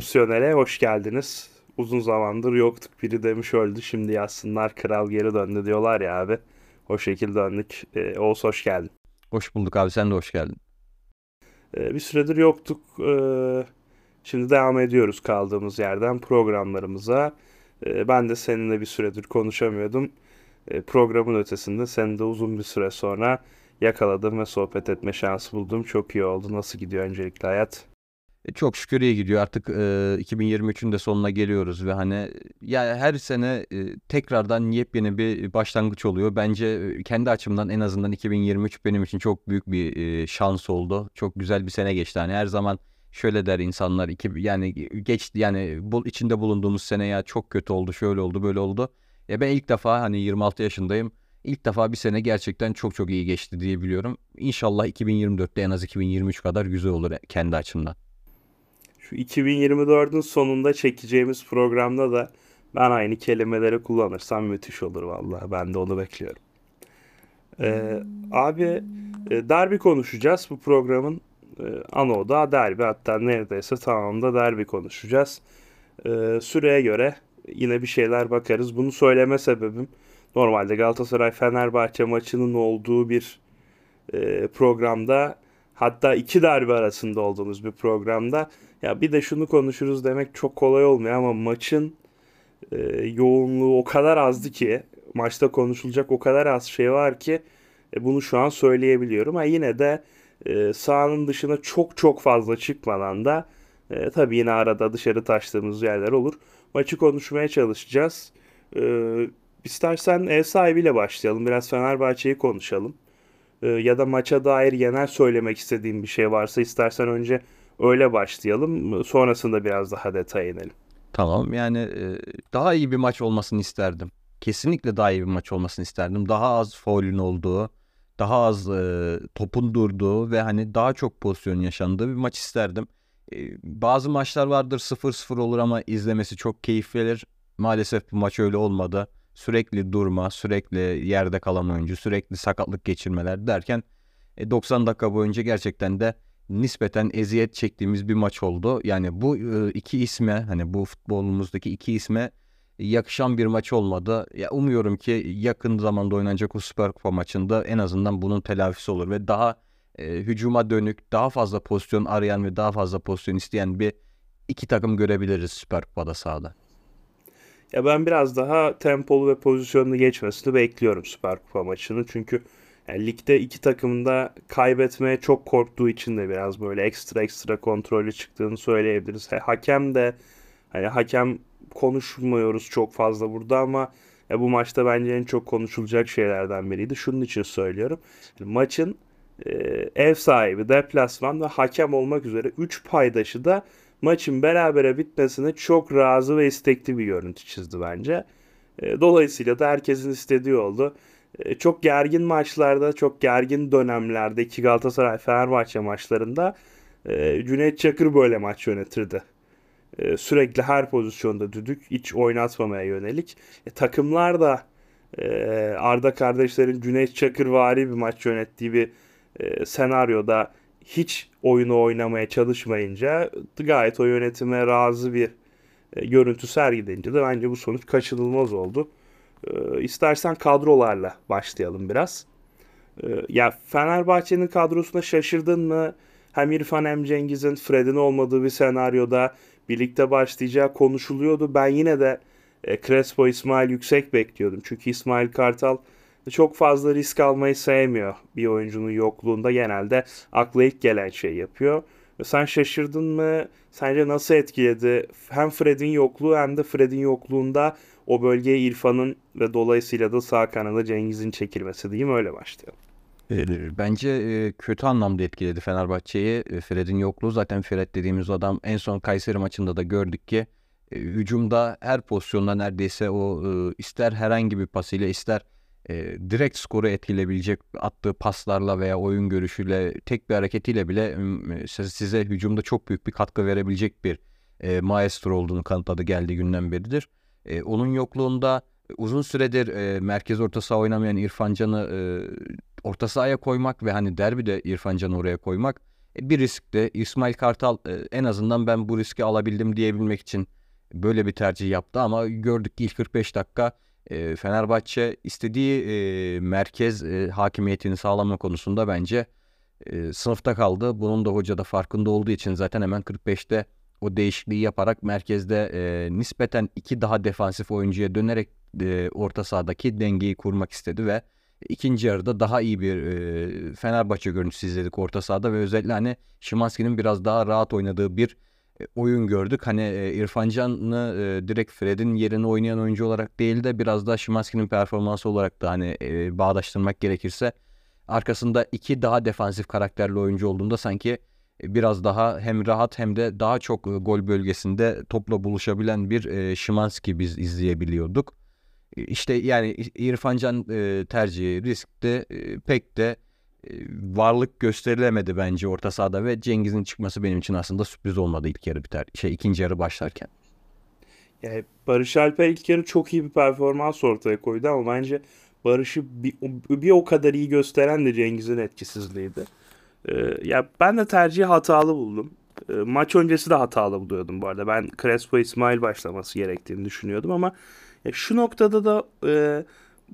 Opsiyonel'e hoş geldiniz. Uzun zamandır yoktuk. Biri demiş öldü. Şimdi yazsınlar kral geri döndü diyorlar ya abi. O şekilde döndük. Ee, Oğuz hoş geldin. Hoş bulduk abi sen de hoş geldin. Ee, bir süredir yoktuk. Ee, şimdi devam ediyoruz kaldığımız yerden programlarımıza. Ee, ben de seninle bir süredir konuşamıyordum. Ee, programın ötesinde seni de uzun bir süre sonra yakaladım ve sohbet etme şansı buldum. Çok iyi oldu. Nasıl gidiyor öncelikle hayat? E, çok şükür iyi gidiyor. Artık e, 2023'ün de sonuna geliyoruz ve hani ya her sene e, tekrardan yepyeni bir başlangıç oluyor. Bence e, kendi açımdan en azından 2023 benim için çok büyük bir e, şans oldu. Çok güzel bir sene geçti. Hani her zaman şöyle der insanlar iki yani geçti yani bu içinde bulunduğumuz sene ya çok kötü oldu, şöyle oldu, böyle oldu. Ya ben ilk defa hani 26 yaşındayım. İlk defa bir sene gerçekten çok çok iyi geçti diye biliyorum. İnşallah 2024'te en az 2023 kadar güzel olur kendi açımdan. Şu 2024'ün sonunda çekeceğimiz programda da ben aynı kelimeleri kullanırsam müthiş olur vallahi. Ben de onu bekliyorum. Ee, abi e, derbi konuşacağız bu programın e, ana oda derbi hatta neredeyse tamamında derbi konuşacağız. E, süreye göre yine bir şeyler bakarız. Bunu söyleme sebebim normalde Galatasaray Fenerbahçe maçının olduğu bir e, programda hatta iki derbi arasında olduğumuz bir programda ya bir de şunu konuşuruz demek çok kolay olmuyor ama maçın e, yoğunluğu o kadar azdı ki maçta konuşulacak o kadar az şey var ki e, bunu şu an söyleyebiliyorum. ama yine de e, sahanın dışına çok çok fazla çıkmadan da e, tabii yine arada dışarı taştığımız yerler olur. Maçı konuşmaya çalışacağız. E, istersen ev sahibiyle başlayalım. Biraz Fenerbahçe'yi konuşalım. E, ya da maça dair genel söylemek istediğim bir şey varsa istersen önce Öyle başlayalım. Sonrasında biraz daha detay inelim. Tamam yani e, daha iyi bir maç olmasını isterdim. Kesinlikle daha iyi bir maç olmasını isterdim. Daha az faulün olduğu, daha az e, topun durduğu ve hani daha çok pozisyon yaşandığı bir maç isterdim. E, bazı maçlar vardır 0-0 olur ama izlemesi çok keyif verir. Maalesef bu maç öyle olmadı. Sürekli durma, sürekli yerde kalan oyuncu, sürekli sakatlık geçirmeler derken 90 dakika boyunca gerçekten de nispeten eziyet çektiğimiz bir maç oldu. Yani bu iki isme hani bu futbolumuzdaki iki isme yakışan bir maç olmadı. Ya umuyorum ki yakın zamanda oynanacak o Süper Kupa maçında en azından bunun telafisi olur ve daha e, hücuma dönük, daha fazla pozisyon arayan ve daha fazla pozisyon isteyen bir iki takım görebiliriz Süper Kupa'da sahada. Ya ben biraz daha tempolu ve pozisyonlu geçmesini bekliyorum Süper Kupa maçını. Çünkü yani ligde iki takımın da kaybetmeye çok korktuğu için de biraz böyle ekstra ekstra kontrollü çıktığını söyleyebiliriz. Hakem de hani hakem konuşmuyoruz çok fazla burada ama ya bu maçta bence en çok konuşulacak şeylerden biriydi. Şunun için söylüyorum. Yani maçın e, ev sahibi, deplasman ve hakem olmak üzere 3 paydaşı da maçın berabere bitmesine çok razı ve istekli bir görüntü çizdi bence. E, dolayısıyla da herkesin istediği oldu. E, çok gergin maçlarda, çok gergin dönemlerde iki Galatasaray Fenerbahçe maçlarında e, Cüneyt Çakır böyle maç yönetirdi. E, sürekli her pozisyonda düdük, hiç oynatmamaya yönelik. E, takımlar da Arda kardeşlerin Cüneyt Çakır vari bir maç yönettiği bir senaryoda hiç oyunu oynamaya çalışmayınca gayet o yönetime razı bir görüntü sergileyince de bence bu sonuç kaçınılmaz oldu. E, istersen kadrolarla başlayalım biraz. E, ya Fenerbahçe'nin kadrosuna şaşırdın mı? Hem İrfan hem Cengiz'in Fred'in olmadığı bir senaryoda birlikte başlayacağı konuşuluyordu. Ben yine de e, Crespo İsmail yüksek bekliyordum. Çünkü İsmail Kartal çok fazla risk almayı sevmiyor bir oyuncunun yokluğunda. Genelde akla ilk gelen şey yapıyor. Sen şaşırdın mı? Sence nasıl etkiledi? Hem Fred'in yokluğu hem de Fred'in yokluğunda o bölgeye İrfan'ın ve dolayısıyla da sağ kanada Cengiz'in çekilmesi diyeyim öyle başlayalım. Bence kötü anlamda etkiledi Fenerbahçe'yi. Fred'in yokluğu zaten Fred dediğimiz adam en son Kayseri maçında da gördük ki hücumda her pozisyonda neredeyse o ister herhangi bir pasıyla ister direkt skoru etkileyebilecek attığı paslarla veya oyun görüşüyle tek bir hareketiyle bile size hücumda çok büyük bir katkı verebilecek bir maestro olduğunu kanıtladı geldiği günden beridir. E, onun yokluğunda uzun süredir e, merkez orta saha oynamayan İrfan Can'ı e, orta sahaya koymak ve hani derbide İrfan Can'ı oraya koymak E, bir riskti. İsmail Kartal e, en azından ben bu riski alabildim diyebilmek için böyle bir tercih yaptı ama gördük ki ilk 45 dakika e, Fenerbahçe istediği e, merkez e, hakimiyetini sağlama konusunda bence e, sınıfta kaldı. Bunun da hoca da farkında olduğu için zaten hemen 45'te o değişikliği yaparak merkezde e, nispeten iki daha defansif oyuncuya dönerek e, orta sahadaki dengeyi kurmak istedi ve ikinci yarıda daha iyi bir e, Fenerbahçe görüntüsü izledik orta sahada ve özellikle hani Şimanski'nin biraz daha rahat oynadığı bir e, oyun gördük. Hani e, İrfan Can'ı e, direkt Fred'in yerine oynayan oyuncu olarak değil de biraz daha Şimanski'nin performansı olarak da hani e, bağdaştırmak gerekirse arkasında iki daha defansif karakterli oyuncu olduğunda sanki biraz daha hem rahat hem de daha çok gol bölgesinde topla buluşabilen bir Şimanski biz izleyebiliyorduk. İşte yani İrfan Can tercihi riskte pek de varlık gösterilemedi bence orta sahada ve Cengiz'in çıkması benim için aslında sürpriz olmadı ilk yarı biter şey ikinci yarı başlarken. Yani Barış Alper ilk yarı çok iyi bir performans ortaya koydu ama bence Barış'ı bir, bir o kadar iyi gösteren de Cengiz'in etkisizliğiydi. Ee, ya ben de tercihi hatalı buldum. Ee, maç öncesi de hatalı buluyordum bu arada. Ben Crespo İsmail başlaması gerektiğini düşünüyordum ama ya şu noktada da e,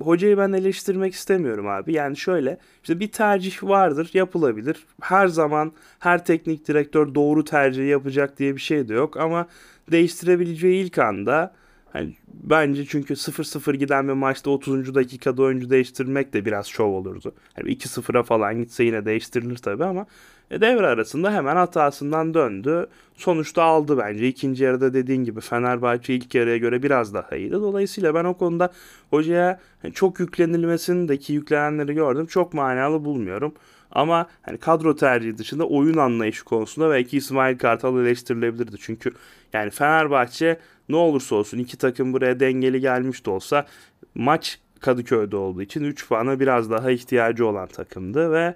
hocayı ben eleştirmek istemiyorum abi. Yani şöyle işte bir tercih vardır yapılabilir. Her zaman her teknik direktör doğru tercihi yapacak diye bir şey de yok ama değiştirebileceği ilk anda hani bence çünkü 0-0 giden bir maçta 30. dakikada oyuncu değiştirmek de biraz şov olurdu. Yani 2-0'a falan gitse yine değiştirilir tabii ama e, devre arasında hemen hatasından döndü. Sonuçta aldı bence. İkinci yarıda dediğin gibi Fenerbahçe ilk yarıya göre biraz daha iyiydi. Dolayısıyla ben o konuda hocaya hani çok yüklenilmesindeki yüklenenleri gördüm. Çok manalı bulmuyorum. Ama hani kadro tercihi dışında oyun anlayışı konusunda belki İsmail Kartal eleştirilebilirdi. Çünkü yani Fenerbahçe ne olursa olsun iki takım buraya dengeli gelmiş de olsa maç Kadıköy'de olduğu için 3 puana biraz daha ihtiyacı olan takımdı ve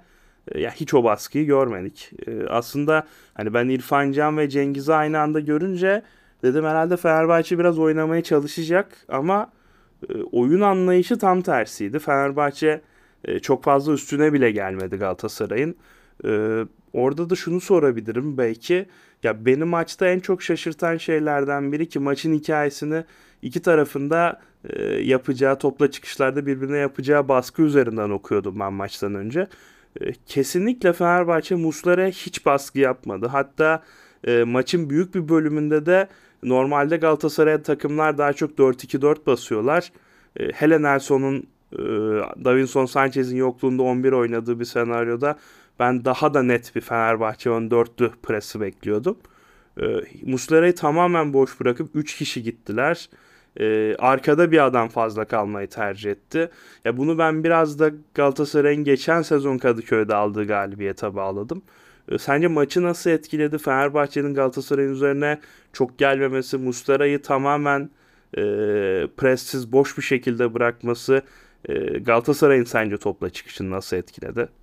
e, ya hiç o baskıyı görmedik. E, aslında hani ben İrfan Can ve Cengiz'i aynı anda görünce dedim herhalde Fenerbahçe biraz oynamaya çalışacak ama e, oyun anlayışı tam tersiydi. Fenerbahçe çok fazla üstüne bile gelmedi Galatasaray'ın. Orada da şunu sorabilirim belki. Ya beni maçta en çok şaşırtan şeylerden biri ki maçın hikayesini iki tarafında yapacağı topla çıkışlarda birbirine yapacağı baskı üzerinden okuyordum ben maçtan önce. E, kesinlikle Fenerbahçe Muslera'ya hiç baskı yapmadı. Hatta e, maçın büyük bir bölümünde de normalde Galatasaray'a takımlar daha çok 4-2-4 basıyorlar. E, hele Nelson'un e, Davinson Sanchez'in yokluğunda 11 oynadığı bir senaryoda ben daha da net bir Fenerbahçe ön dörtlü presi bekliyordum. E, Muslera'yı tamamen boş bırakıp 3 kişi gittiler e, arkada bir adam fazla kalmayı tercih etti. Ya bunu ben biraz da Galatasaray'ın geçen sezon Kadıköy'de aldığı galibiyete bağladım. E, sence maçı nasıl etkiledi? Fenerbahçe'nin Galatasaray'ın üzerine çok gelmemesi, Mustara'yı tamamen e, pressiz, boş bir şekilde bırakması e, Galatasaray'ın sence topla çıkışını nasıl etkiledi?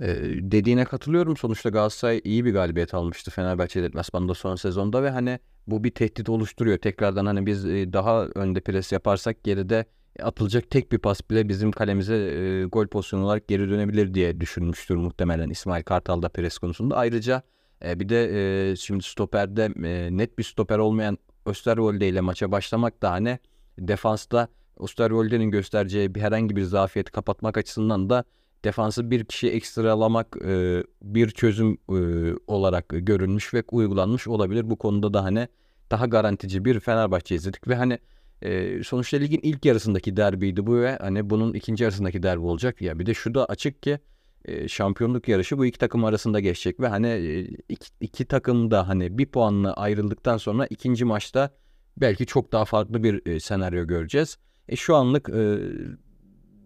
Dediğine katılıyorum. Sonuçta Galatasaray iyi bir galibiyet almıştı Fenerbahçe deplasmanında son sezonda ve hani bu bir tehdit oluşturuyor. Tekrardan hani biz daha önde pres yaparsak geride atılacak tek bir pas bile bizim kalemize gol pozisyonu olarak geri dönebilir diye düşünmüştür muhtemelen İsmail Kartal da pres konusunda. Ayrıca bir de şimdi stoperde net bir stoper olmayan Österwolde ile maça başlamak da hani defansta Osterwolde'nin göstereceği bir herhangi bir zafiyeti kapatmak açısından da defansı bir kişi ekstralamak e, bir çözüm e, olarak görülmüş ve uygulanmış olabilir. Bu konuda da hani daha garantici bir Fenerbahçe izledik ve hani e, sonuçta ligin ilk yarısındaki derbiydi bu ve hani bunun ikinci yarısındaki derbi olacak ya bir de şu da açık ki e, şampiyonluk yarışı bu iki takım arasında geçecek ve hani e, iki, iki takım da hani bir puanla ayrıldıktan sonra ikinci maçta belki çok daha farklı bir e, senaryo göreceğiz. E, şu anlık e,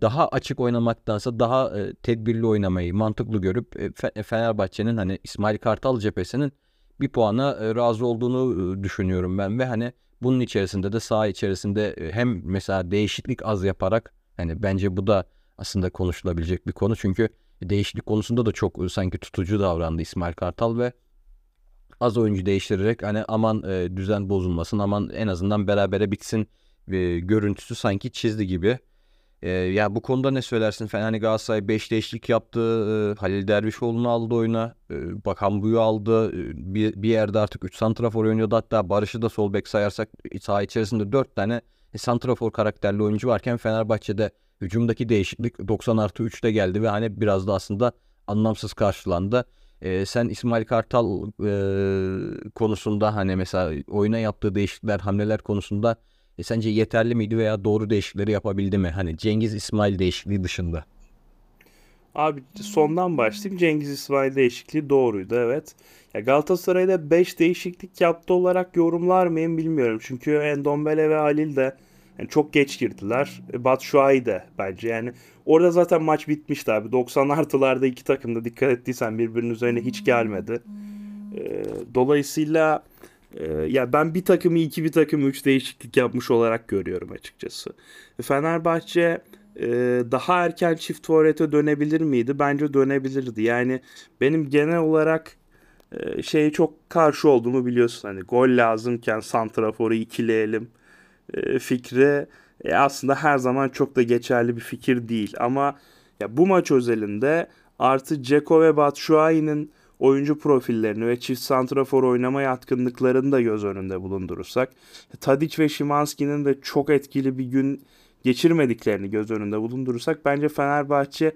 daha açık oynamaktansa daha e, tedbirli oynamayı mantıklı görüp e, Fenerbahçe'nin hani İsmail Kartal cephesinin bir puana e, razı olduğunu e, düşünüyorum ben ve hani bunun içerisinde de saha içerisinde e, hem mesela değişiklik az yaparak hani bence bu da aslında konuşulabilecek bir konu çünkü değişiklik konusunda da çok e, sanki tutucu davrandı İsmail Kartal ve az oyuncu değiştirerek hani aman e, düzen bozulmasın aman en azından berabere bitsin e, görüntüsü sanki çizdi gibi. Ee, ya bu konuda ne söylersin? Fener hani Galatasaray 5 değişiklik yaptı. Ee, Halil Dervişoğlu'nu aldı oyuna. Ee, Bakan Buyu aldı. Ee, bir, bir yerde artık 3 santrafor oynuyordu. Hatta Barış'ı da sol bek sayarsak saha içerisinde 4 tane e, santrafor karakterli oyuncu varken Fenerbahçe'de hücumdaki değişiklik 90 artı 3'te geldi ve hani biraz da aslında anlamsız karşılandı. Ee, sen İsmail Kartal e, konusunda hani mesela oyuna yaptığı değişiklikler, hamleler konusunda e, sence yeterli miydi veya doğru değişiklikleri yapabildi mi? Hani Cengiz İsmail değişikliği dışında. Abi sondan başlayayım. Cengiz İsmail değişikliği doğruydu evet. Ya Galatasaray'da 5 değişiklik yaptı olarak yorumlar mıyım bilmiyorum. Çünkü Endombele ve Halil de yani çok geç girdiler. E, Batshuayi de bence yani orada zaten maç bitmişti abi. 90 artılarda iki takım da dikkat ettiysen birbirinin üzerine hiç gelmedi. E, dolayısıyla e, ya ben bir takımı iki bir takımı üç değişiklik yapmış olarak görüyorum açıkçası. Fenerbahçe e, daha erken çift forvete dönebilir miydi? Bence dönebilirdi. Yani benim genel olarak e, şeye çok karşı olduğumu biliyorsun. Hani gol lazımken santraforu ikileyelim e, fikri e, aslında her zaman çok da geçerli bir fikir değil. Ama ya bu maç özelinde artı Ceko ve Batshuayi'nin oyuncu profillerini ve çift santrafor oynama yatkınlıklarını da göz önünde bulundurursak Tadic ve Şimanski'nin de çok etkili bir gün geçirmediklerini göz önünde bulundurursak bence Fenerbahçe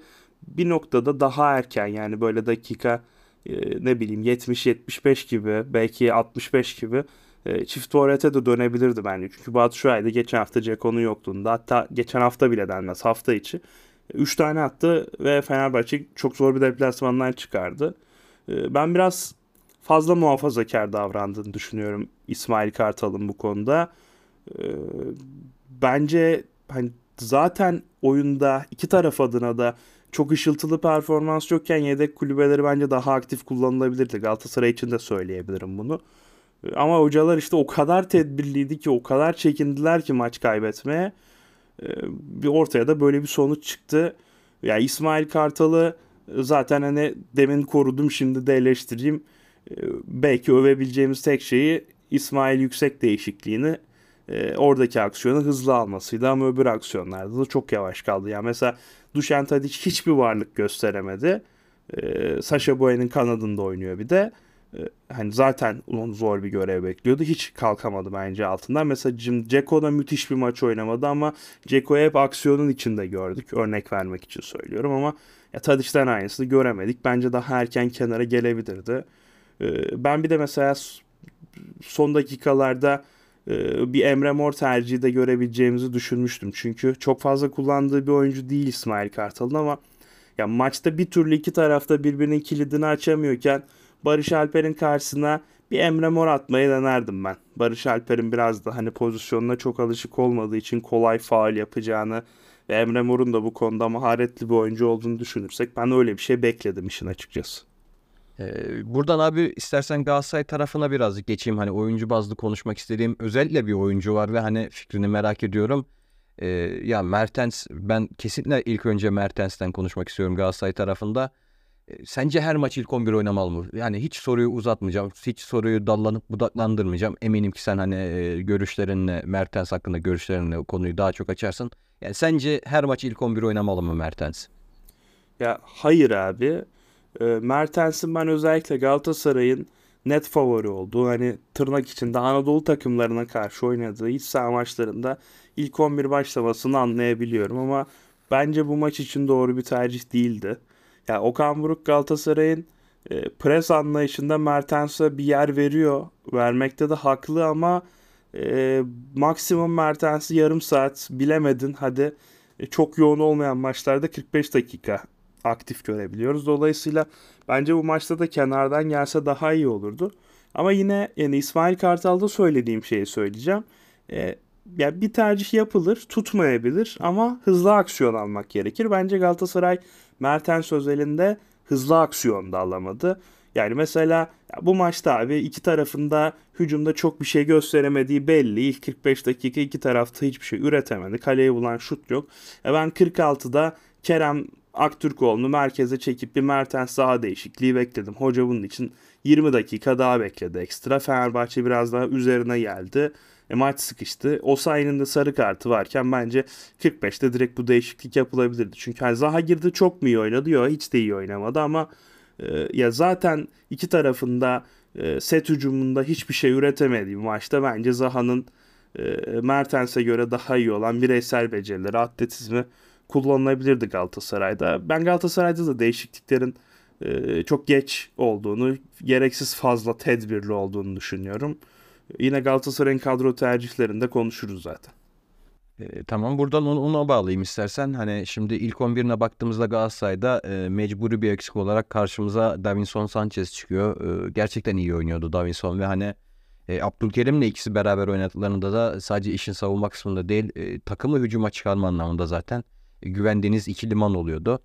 bir noktada daha erken yani böyle dakika e, ne bileyim 70-75 gibi belki 65 gibi e, çift tuvalete de dönebilirdi bence. Çünkü Batu Şuay'da geçen hafta Ceko'nun yokluğunda hatta geçen hafta bile denmez hafta içi 3 tane attı ve Fenerbahçe çok zor bir deplasmandan çıkardı. E, ben biraz fazla muhafazakar davrandığını düşünüyorum İsmail Kartal'ın bu konuda. Bence hani zaten oyunda iki taraf adına da çok ışıltılı performans yokken yedek kulübeleri bence daha aktif kullanılabilirdi. Galatasaray için de söyleyebilirim bunu. Ama hocalar işte o kadar tedbirliydi ki o kadar çekindiler ki maç kaybetmeye. Ee, bir ortaya da böyle bir sonuç çıktı. Ya yani İsmail Kartal'ı zaten hani demin korudum şimdi de eleştireyim. Ee, belki övebileceğimiz tek şeyi İsmail Yüksek değişikliğini e, oradaki aksiyonu hızlı almasıydı ama öbür aksiyonlarda da çok yavaş kaldı. Yani mesela Dušan Tadić hiçbir varlık gösteremedi. E, Sasha Boye'nin kanadında oynuyor bir de. E, hani zaten onu zor bir görev bekliyordu. Hiç kalkamadı bence altından. Mesela Ceko da müthiş bir maç oynamadı ama Ceko'yu hep aksiyonun içinde gördük. Örnek vermek için söylüyorum ama ya Tadić'ten aynısını göremedik. Bence daha erken kenara gelebilirdi. E, ben bir de mesela son dakikalarda e, bir Emre Mor tercihi de görebileceğimizi düşünmüştüm. Çünkü çok fazla kullandığı bir oyuncu değil İsmail Kartal'ın ama ya maçta bir türlü iki tarafta birbirinin kilidini açamıyorken Barış Alper'in karşısına bir Emre Mor atmayı denerdim ben. Barış Alper'in biraz da hani pozisyonuna çok alışık olmadığı için kolay faal yapacağını ve Emre Mor'un da bu konuda maharetli bir oyuncu olduğunu düşünürsek ben öyle bir şey bekledim işin açıkçası. Ee, buradan abi istersen Galatasaray tarafına birazcık geçeyim. Hani oyuncu bazlı konuşmak istediğim özellikle bir oyuncu var ve hani fikrini merak ediyorum. Ee, ya Mertens ben kesinlikle ilk önce Mertens'ten konuşmak istiyorum Galatasaray tarafında. Sence her maç ilk 11 oynamalı mı? Yani hiç soruyu uzatmayacağım. Hiç soruyu dallanıp budaklandırmayacağım. Eminim ki sen hani görüşlerinle Mertens hakkında görüşlerinle konuyu daha çok açarsın. Yani sence her maç ilk 11 oynamalı mı Mertens? Ya hayır abi. E, Mertens'in ben özellikle Galatasaray'ın net favori olduğu hani tırnak içinde Anadolu takımlarına karşı oynadığı iç saha maçlarında ilk 11 başlamasını anlayabiliyorum ama bence bu maç için doğru bir tercih değildi. Ya yani Okan Buruk Galatasaray'ın e, pres anlayışında Mertens'e bir yer veriyor. Vermekte de haklı ama e, maksimum Mertens'i yarım saat bilemedin hadi e, çok yoğun olmayan maçlarda 45 dakika aktif görebiliyoruz. Dolayısıyla bence bu maçta da kenardan gelse daha iyi olurdu. Ama yine yani İsmail Kartal'da söylediğim şeyi söyleyeceğim. E, yani bir tercih yapılır, tutmayabilir ama hızlı aksiyon almak gerekir. Bence Galatasaray Mertens özelinde hızlı aksiyon da alamadı. Yani mesela bu maçta abi iki tarafında hücumda çok bir şey gösteremediği belli. İlk 45 dakika iki tarafta hiçbir şey üretemedi. Kaleye bulan şut yok. E ben 46'da Kerem Aktürkoğlu'nu merkeze çekip bir Mertens daha değişikliği bekledim. Hoca bunun için 20 dakika daha bekledi ekstra. Fenerbahçe biraz daha üzerine geldi. E, maç sıkıştı. O sayının da sarı kartı varken bence 45'te direkt bu değişiklik yapılabilirdi. Çünkü hani Zaha girdi çok mu iyi oynadı? Yok hiç de iyi oynamadı ama e, ya zaten iki tarafında e, set hücumunda hiçbir şey üretemediği maçta bence Zaha'nın e, Mertens'e göre daha iyi olan bireysel becerileri, atletizmi kullanılabilirdi Galatasaray'da. Ben Galatasaray'da da değişikliklerin e, çok geç olduğunu, gereksiz fazla tedbirli olduğunu düşünüyorum. Yine Galatasaray'ın kadro tercihlerinde konuşuruz zaten. E, tamam buradan onu, ona bağlayayım istersen. Hani şimdi ilk 11'ine baktığımızda Galatasaray'da e, mecburi bir eksik olarak karşımıza Davinson Sanchez çıkıyor. E, gerçekten iyi oynuyordu Davinson ve hani e, Abdülkerim'le ikisi beraber oynadıklarında da sadece işin savunma kısmında değil e, takımı hücuma çıkarma anlamında zaten e, güvendiğiniz iki liman oluyordu.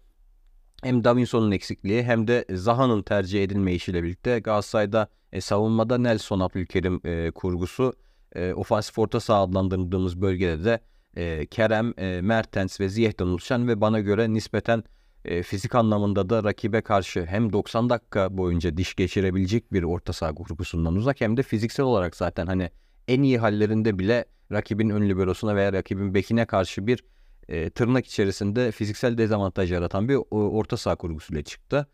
Hem Davinson'un eksikliği hem de Zaha'nın tercih edilmeyişiyle birlikte Galatasaray'da e, savunmada Nelson Abdülkerim e, kurgusu e, ofansif orta saha adlandırdığımız bölgede de e, Kerem, e, Mertens ve Ziyeh'ten oluşan ve bana göre nispeten e, fizik anlamında da rakibe karşı hem 90 dakika boyunca diş geçirebilecek bir orta saha kurgusundan uzak hem de fiziksel olarak zaten hani en iyi hallerinde bile rakibin ön liberosuna veya rakibin bekine karşı bir e, tırnak içerisinde fiziksel dezavantaj yaratan bir orta saha kurgusuyla çıktı.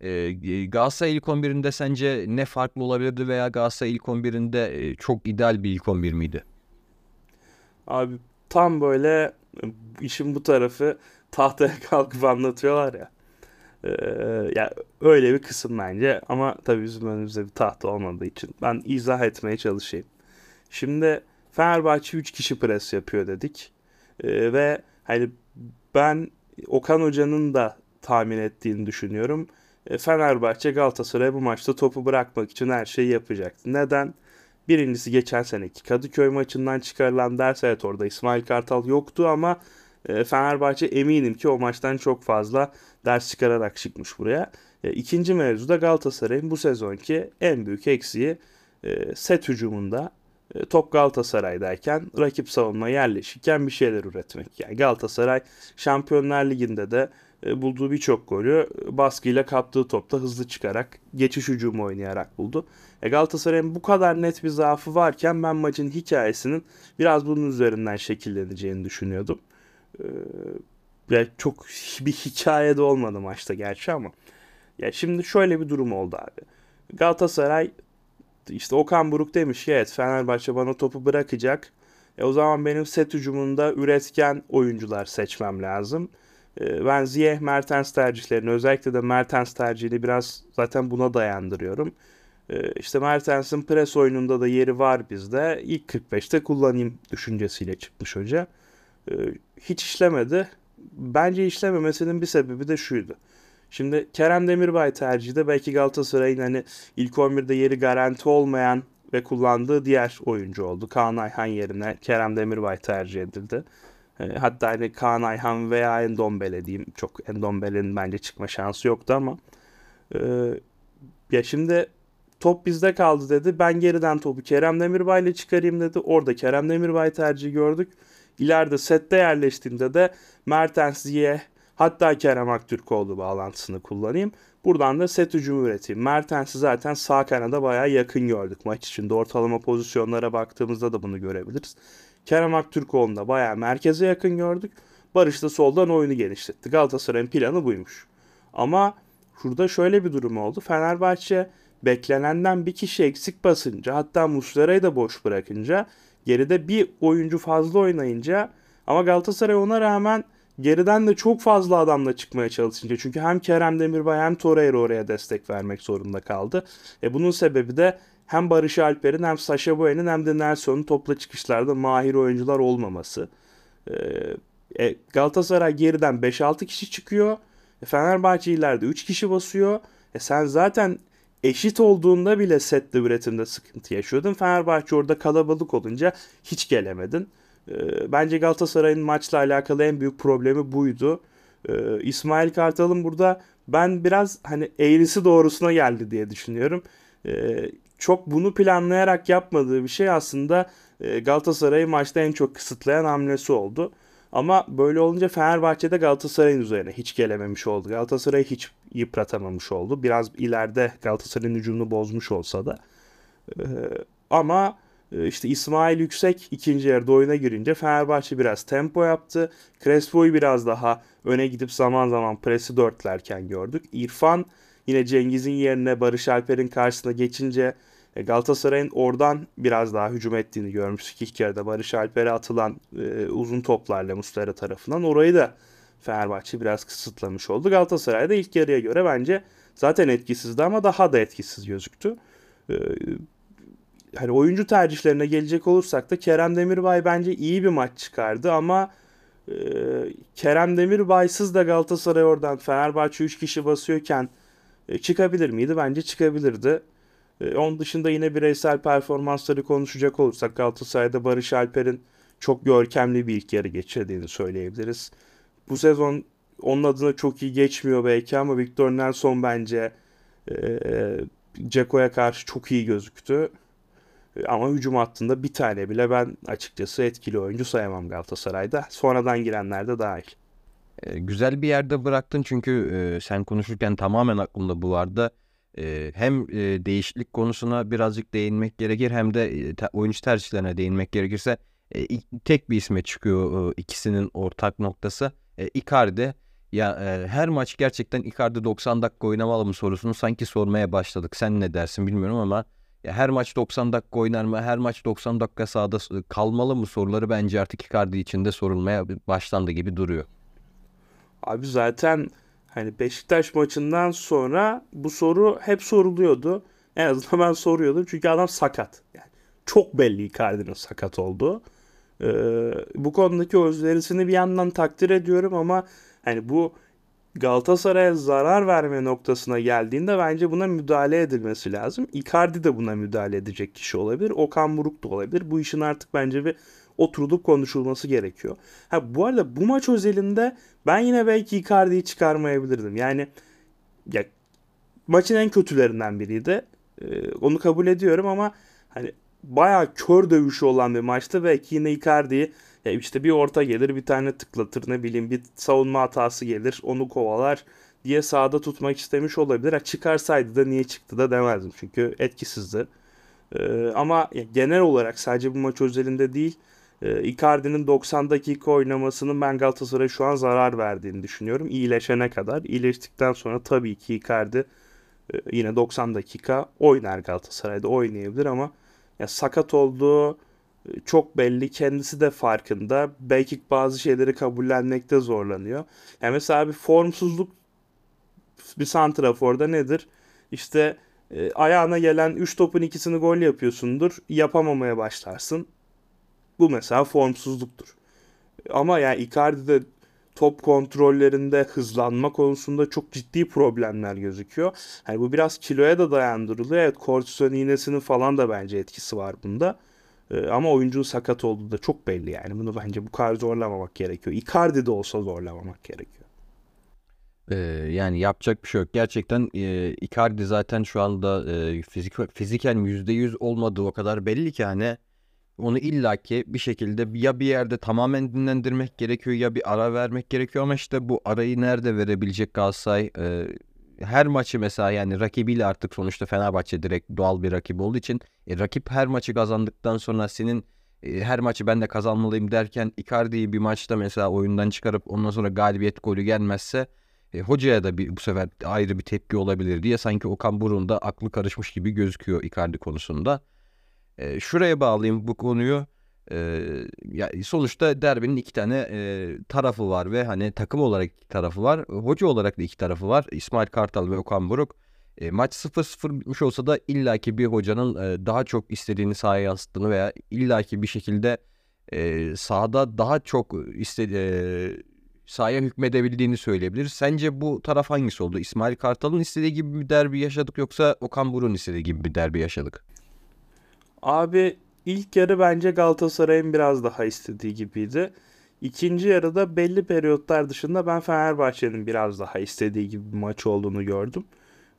E, Galatasaray ilk 11'inde sence ne farklı olabilirdi veya Galatasaray ilk 11'inde e, çok ideal bir ilk 11 miydi? Abi tam böyle işin bu tarafı tahtaya kalkıp anlatıyorlar ya. Ee, ya öyle bir kısım bence ama tabii bizim önümüzde bir tahta olmadığı için ben izah etmeye çalışayım. Şimdi Fenerbahçe 3 kişi pres yapıyor dedik. Ve hani ben Okan Hoca'nın da tahmin ettiğini düşünüyorum. Ee, Fenerbahçe Galatasaray bu maçta topu bırakmak için her şeyi yapacaktı. Neden? Birincisi geçen seneki Kadıköy maçından çıkarılan ders evet orada İsmail Kartal yoktu ama e, Fenerbahçe eminim ki o maçtan çok fazla ders çıkararak çıkmış buraya. E, ikinci mevzu da Galatasaray'ın bu sezonki en büyük eksiği e, set hücumunda top Galatasaray'dayken rakip savunma yerleşirken bir şeyler üretmek. Yani Galatasaray Şampiyonlar Ligi'nde de bulduğu birçok golü baskıyla kaptığı topta hızlı çıkarak geçiş hücumu oynayarak buldu. E Galatasaray'ın bu kadar net bir zaafı varken ben maçın hikayesinin biraz bunun üzerinden şekilleneceğini düşünüyordum. Ee, ya çok bir hikaye de olmadı maçta gerçi ama. Ya şimdi şöyle bir durum oldu abi. Galatasaray işte Okan Buruk demiş ki evet Fenerbahçe bana topu bırakacak. E o zaman benim set hücumunda üretken oyuncular seçmem lazım. E, ben Ziyeh Mertens tercihlerini özellikle de Mertens tercihini biraz zaten buna dayandırıyorum. E, işte Mertens'in pres oyununda da yeri var bizde. İlk 45'te kullanayım düşüncesiyle çıkmış hoca. E, hiç işlemedi. Bence işlememesinin bir sebebi de şuydu. Şimdi Kerem Demirbay tercihi de belki Galatasaray'ın hani ilk 11'de yeri garanti olmayan ve kullandığı diğer oyuncu oldu. Kaan Ayhan yerine Kerem Demirbay tercih edildi. E, hatta hani Kaan Ayhan veya Endombele diyeyim. Çok Endombele'nin bence çıkma şansı yoktu ama. E, ya şimdi top bizde kaldı dedi. Ben geriden topu Kerem Demirbay ile çıkarayım dedi. Orada Kerem Demirbay tercihi gördük. İleride sette yerleştiğinde de Mertens Ziye hatta Kerem Aktürkoğlu bağlantısını kullanayım. Buradan da set hücumu üreteyim. Mertens'i zaten sağ kanada bayağı yakın gördük maç içinde. Ortalama pozisyonlara baktığımızda da bunu görebiliriz. Kerem Aktürkoğlu'nu da bayağı merkeze yakın gördük. Barış da soldan oyunu genişletti. Galatasaray'ın planı buymuş. Ama şurada şöyle bir durum oldu. Fenerbahçe beklenenden bir kişi eksik basınca hatta Muslera'yı da boş bırakınca geride bir oyuncu fazla oynayınca ama Galatasaray ona rağmen geriden de çok fazla adamla çıkmaya çalışınca çünkü hem Kerem Demirbay hem Torreira oraya destek vermek zorunda kaldı. E bunun sebebi de hem Barış Alper'in hem Sasha Boyen'in hem de Nelson'un topla çıkışlarda mahir oyuncular olmaması. E, Galatasaray geriden 5-6 kişi çıkıyor. E, Fenerbahçe ileride 3 kişi basıyor. E sen zaten eşit olduğunda bile sette üretimde sıkıntı yaşıyordun. Fenerbahçe orada kalabalık olunca hiç gelemedin. E, bence Galatasaray'ın maçla alakalı en büyük problemi buydu. E, İsmail Kartal'ın burada ben biraz hani eğrisi doğrusuna geldi diye düşünüyorum. E, çok bunu planlayarak yapmadığı bir şey aslında e, Galatasaray'ı maçta en çok kısıtlayan hamlesi oldu. Ama böyle olunca Fenerbahçe'de Galatasaray'ın üzerine hiç gelememiş oldu. Galatasaray'ı hiç yıpratamamış oldu. Biraz ileride Galatasaray'ın hücumunu bozmuş olsa da. Ee, ama işte İsmail Yüksek ikinci yarıda oyuna girince Fenerbahçe biraz tempo yaptı. Crespo'yu biraz daha öne gidip zaman zaman presi dörtlerken gördük. İrfan yine Cengiz'in yerine Barış Alper'in karşısına geçince e, Galatasaray'ın oradan biraz daha hücum ettiğini görmüştük ilk yarıda. Barış Alper'e atılan e, uzun toplarla Muslera tarafından. Orayı da Fenerbahçe biraz kısıtlamış oldu. Galatasaray da ilk yarıya göre bence zaten etkisizdi ama daha da etkisiz gözüktü. E, hani oyuncu tercihlerine gelecek olursak da Kerem Demirbay bence iyi bir maç çıkardı ama e, Kerem Demirbay'sız da Galatasaray oradan Fenerbahçe 3 kişi basıyorken e, çıkabilir miydi? Bence çıkabilirdi. E, onun dışında yine bireysel performansları konuşacak olursak Galatasaray'da Barış Alper'in çok görkemli bir ilk yarı geçirdiğini söyleyebiliriz. Bu sezon onun adına çok iyi geçmiyor belki ama Victor Nelson bence e, Ceko'ya karşı çok iyi gözüktü. Ama hücum hattında bir tane bile ben açıkçası etkili oyuncu sayamam Galatasaray'da. Sonradan girenler de dahil. E, güzel bir yerde bıraktın çünkü e, sen konuşurken tamamen aklımda bu vardı. E, hem e, değişiklik konusuna birazcık değinmek gerekir hem de e, te, oyuncu tercihlerine değinmek gerekirse e, tek bir isme çıkıyor e, ikisinin ortak noktası. E, Icardi. Ya e, her maç gerçekten Icardi 90 dakika oynamalı mı sorusunu sanki sormaya başladık. Sen ne dersin bilmiyorum ama ya her maç 90 dakika oynar mı? Her maç 90 dakika sahada kalmalı mı soruları bence artık Icardi içinde sorulmaya başlandı gibi duruyor. Abi zaten hani Beşiktaş maçından sonra bu soru hep soruluyordu. En azından ben soruyordum çünkü adam sakat. Yani çok belli Icardi'nin sakat olduğu. Ee, bu konudaki özverisini bir yandan takdir ediyorum ama hani bu Galatasaray'a zarar verme noktasına geldiğinde bence buna müdahale edilmesi lazım. Icardi de buna müdahale edecek kişi olabilir. Okan Buruk da olabilir. Bu işin artık bence bir oturulup konuşulması gerekiyor. Ha bu arada bu maç özelinde ben yine belki Icardi'yi çıkarmayabilirdim. Yani ya, maçın en kötülerinden biriydi. Ee, onu kabul ediyorum ama hani bayağı kör dövüşü olan bir maçtı. Belki yine Icardi'yi ya işte bir orta gelir bir tane tıklatır ne bileyim bir savunma hatası gelir onu kovalar diye sahada tutmak istemiş olabilir. Ha, çıkarsaydı da niye çıktı da demezdim çünkü etkisizdi. Ee, ama genel olarak sadece bu maç özelinde değil e, Icardi'nin 90 dakika oynamasının ben Galatasaray'a şu an zarar verdiğini düşünüyorum. İyileşene kadar. İyileştikten sonra tabii ki Icardi e, yine 90 dakika oynar Galatasaray'da oynayabilir ama ya sakat olduğu e, çok belli. Kendisi de farkında. Belki bazı şeyleri kabullenmekte zorlanıyor. Yani mesela bir formsuzluk bir santraforda nedir? İşte e, ayağına gelen 3 topun ikisini gol yapıyorsundur. Yapamamaya başlarsın. Bu mesela formsuzluktur. Ama yani Icardi'de top kontrollerinde hızlanma konusunda çok ciddi problemler gözüküyor. Hani bu biraz kiloya da dayandırılıyor. Evet kortizon iğnesinin falan da bence etkisi var bunda. Ee, ama oyuncunun sakat olduğu da çok belli yani. Bunu bence bu kadar zorlamamak gerekiyor. Icardi de olsa zorlamamak gerekiyor. Ee, yani yapacak bir şey yok. Gerçekten e, Icardi zaten şu anda e, fizik fiziken %100 olmadığı o kadar belli ki hani onu illaki bir şekilde ya bir yerde tamamen dinlendirmek gerekiyor ya bir ara vermek gerekiyor ama işte bu arayı nerede verebilecek Galatasaray e, her maçı mesela yani rakibiyle artık sonuçta Fenerbahçe direkt doğal bir rakip olduğu için e, rakip her maçı kazandıktan sonra senin e, her maçı ben de kazanmalıyım derken Icardi'yi bir maçta mesela oyundan çıkarıp ondan sonra galibiyet golü gelmezse e, hocaya da bir, bu sefer ayrı bir tepki olabilir diye sanki Okan Burun da aklı karışmış gibi gözüküyor Icardi konusunda. E, şuraya bağlayayım bu konuyu. E, ya sonuçta derbinin iki tane e, tarafı var ve hani takım olarak iki tarafı var. Hoca olarak da iki tarafı var. İsmail Kartal ve Okan Buruk. E, maç 0-0 bitmiş olsa da illaki bir hocanın e, daha çok istediğini sahaya yansıttığını veya illaki bir şekilde e, sahada daha çok istedi e, sahaya hükmedebildiğini söyleyebiliriz. Sence bu taraf hangisi oldu? İsmail Kartal'ın istediği gibi bir derbi yaşadık yoksa Okan Buruk'un istediği gibi bir derbi yaşadık? Abi ilk yarı bence Galatasaray'ın biraz daha istediği gibiydi. İkinci yarıda belli periyotlar dışında ben Fenerbahçe'nin biraz daha istediği gibi bir maç olduğunu gördüm.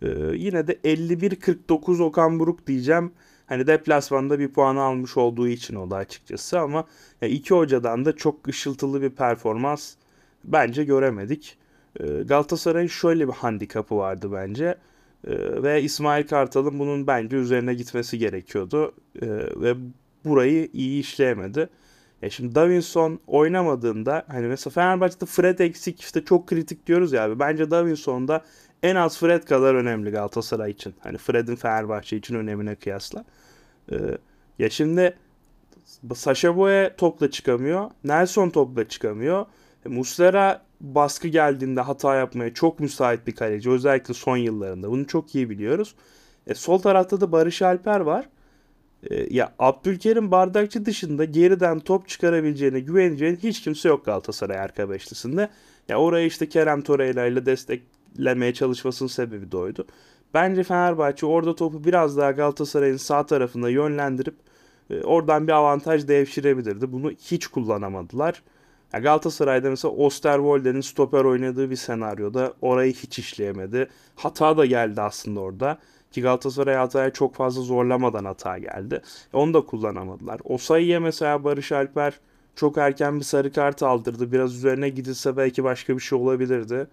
Ee, yine de 51-49 Okan Buruk diyeceğim. Hani deplasmanda bir puan almış olduğu için o da açıkçası ama iki hocadan da çok ışıltılı bir performans bence göremedik. Ee, Galatasaray'ın şöyle bir handikapı vardı bence. Ee, ve İsmail Kartal'ın bunun bence üzerine gitmesi gerekiyordu. Ee, ve burayı iyi işleyemedi. Ya şimdi Davinson oynamadığında hani mesela Fenerbahçe'de Fred eksik işte çok kritik diyoruz ya abi. Bence Davinson da en az Fred kadar önemli Galatasaray için. Hani Fred'in Fenerbahçe için önemine kıyasla. Ee, ya şimdi Sasha Boye topla çıkamıyor. Nelson topla çıkamıyor. E, Muslera baskı geldiğinde hata yapmaya çok müsait bir kaleci. Özellikle son yıllarında. Bunu çok iyi biliyoruz. E, sol tarafta da Barış Alper var. E, ya Abdülkerim Bardakçı dışında geriden top çıkarabileceğine güveneceğin hiç kimse yok Galatasaray arka beşlisinde. Ya orayı işte Kerem Torreira ile desteklemeye çalışmasının sebebi de oydu. Bence Fenerbahçe orada topu biraz daha Galatasaray'ın sağ tarafına yönlendirip e, oradan bir avantaj devşirebilirdi. Bunu hiç kullanamadılar. Ya Galatasaray'da mesela Osterwolde'nin stoper oynadığı bir senaryoda orayı hiç işleyemedi. Hata da geldi aslında orada. Ki Galatasaray hataya çok fazla zorlamadan hata geldi. E onu da kullanamadılar. O sayıya mesela Barış Alper çok erken bir sarı kart aldırdı. Biraz üzerine gidilse belki başka bir şey olabilirdi.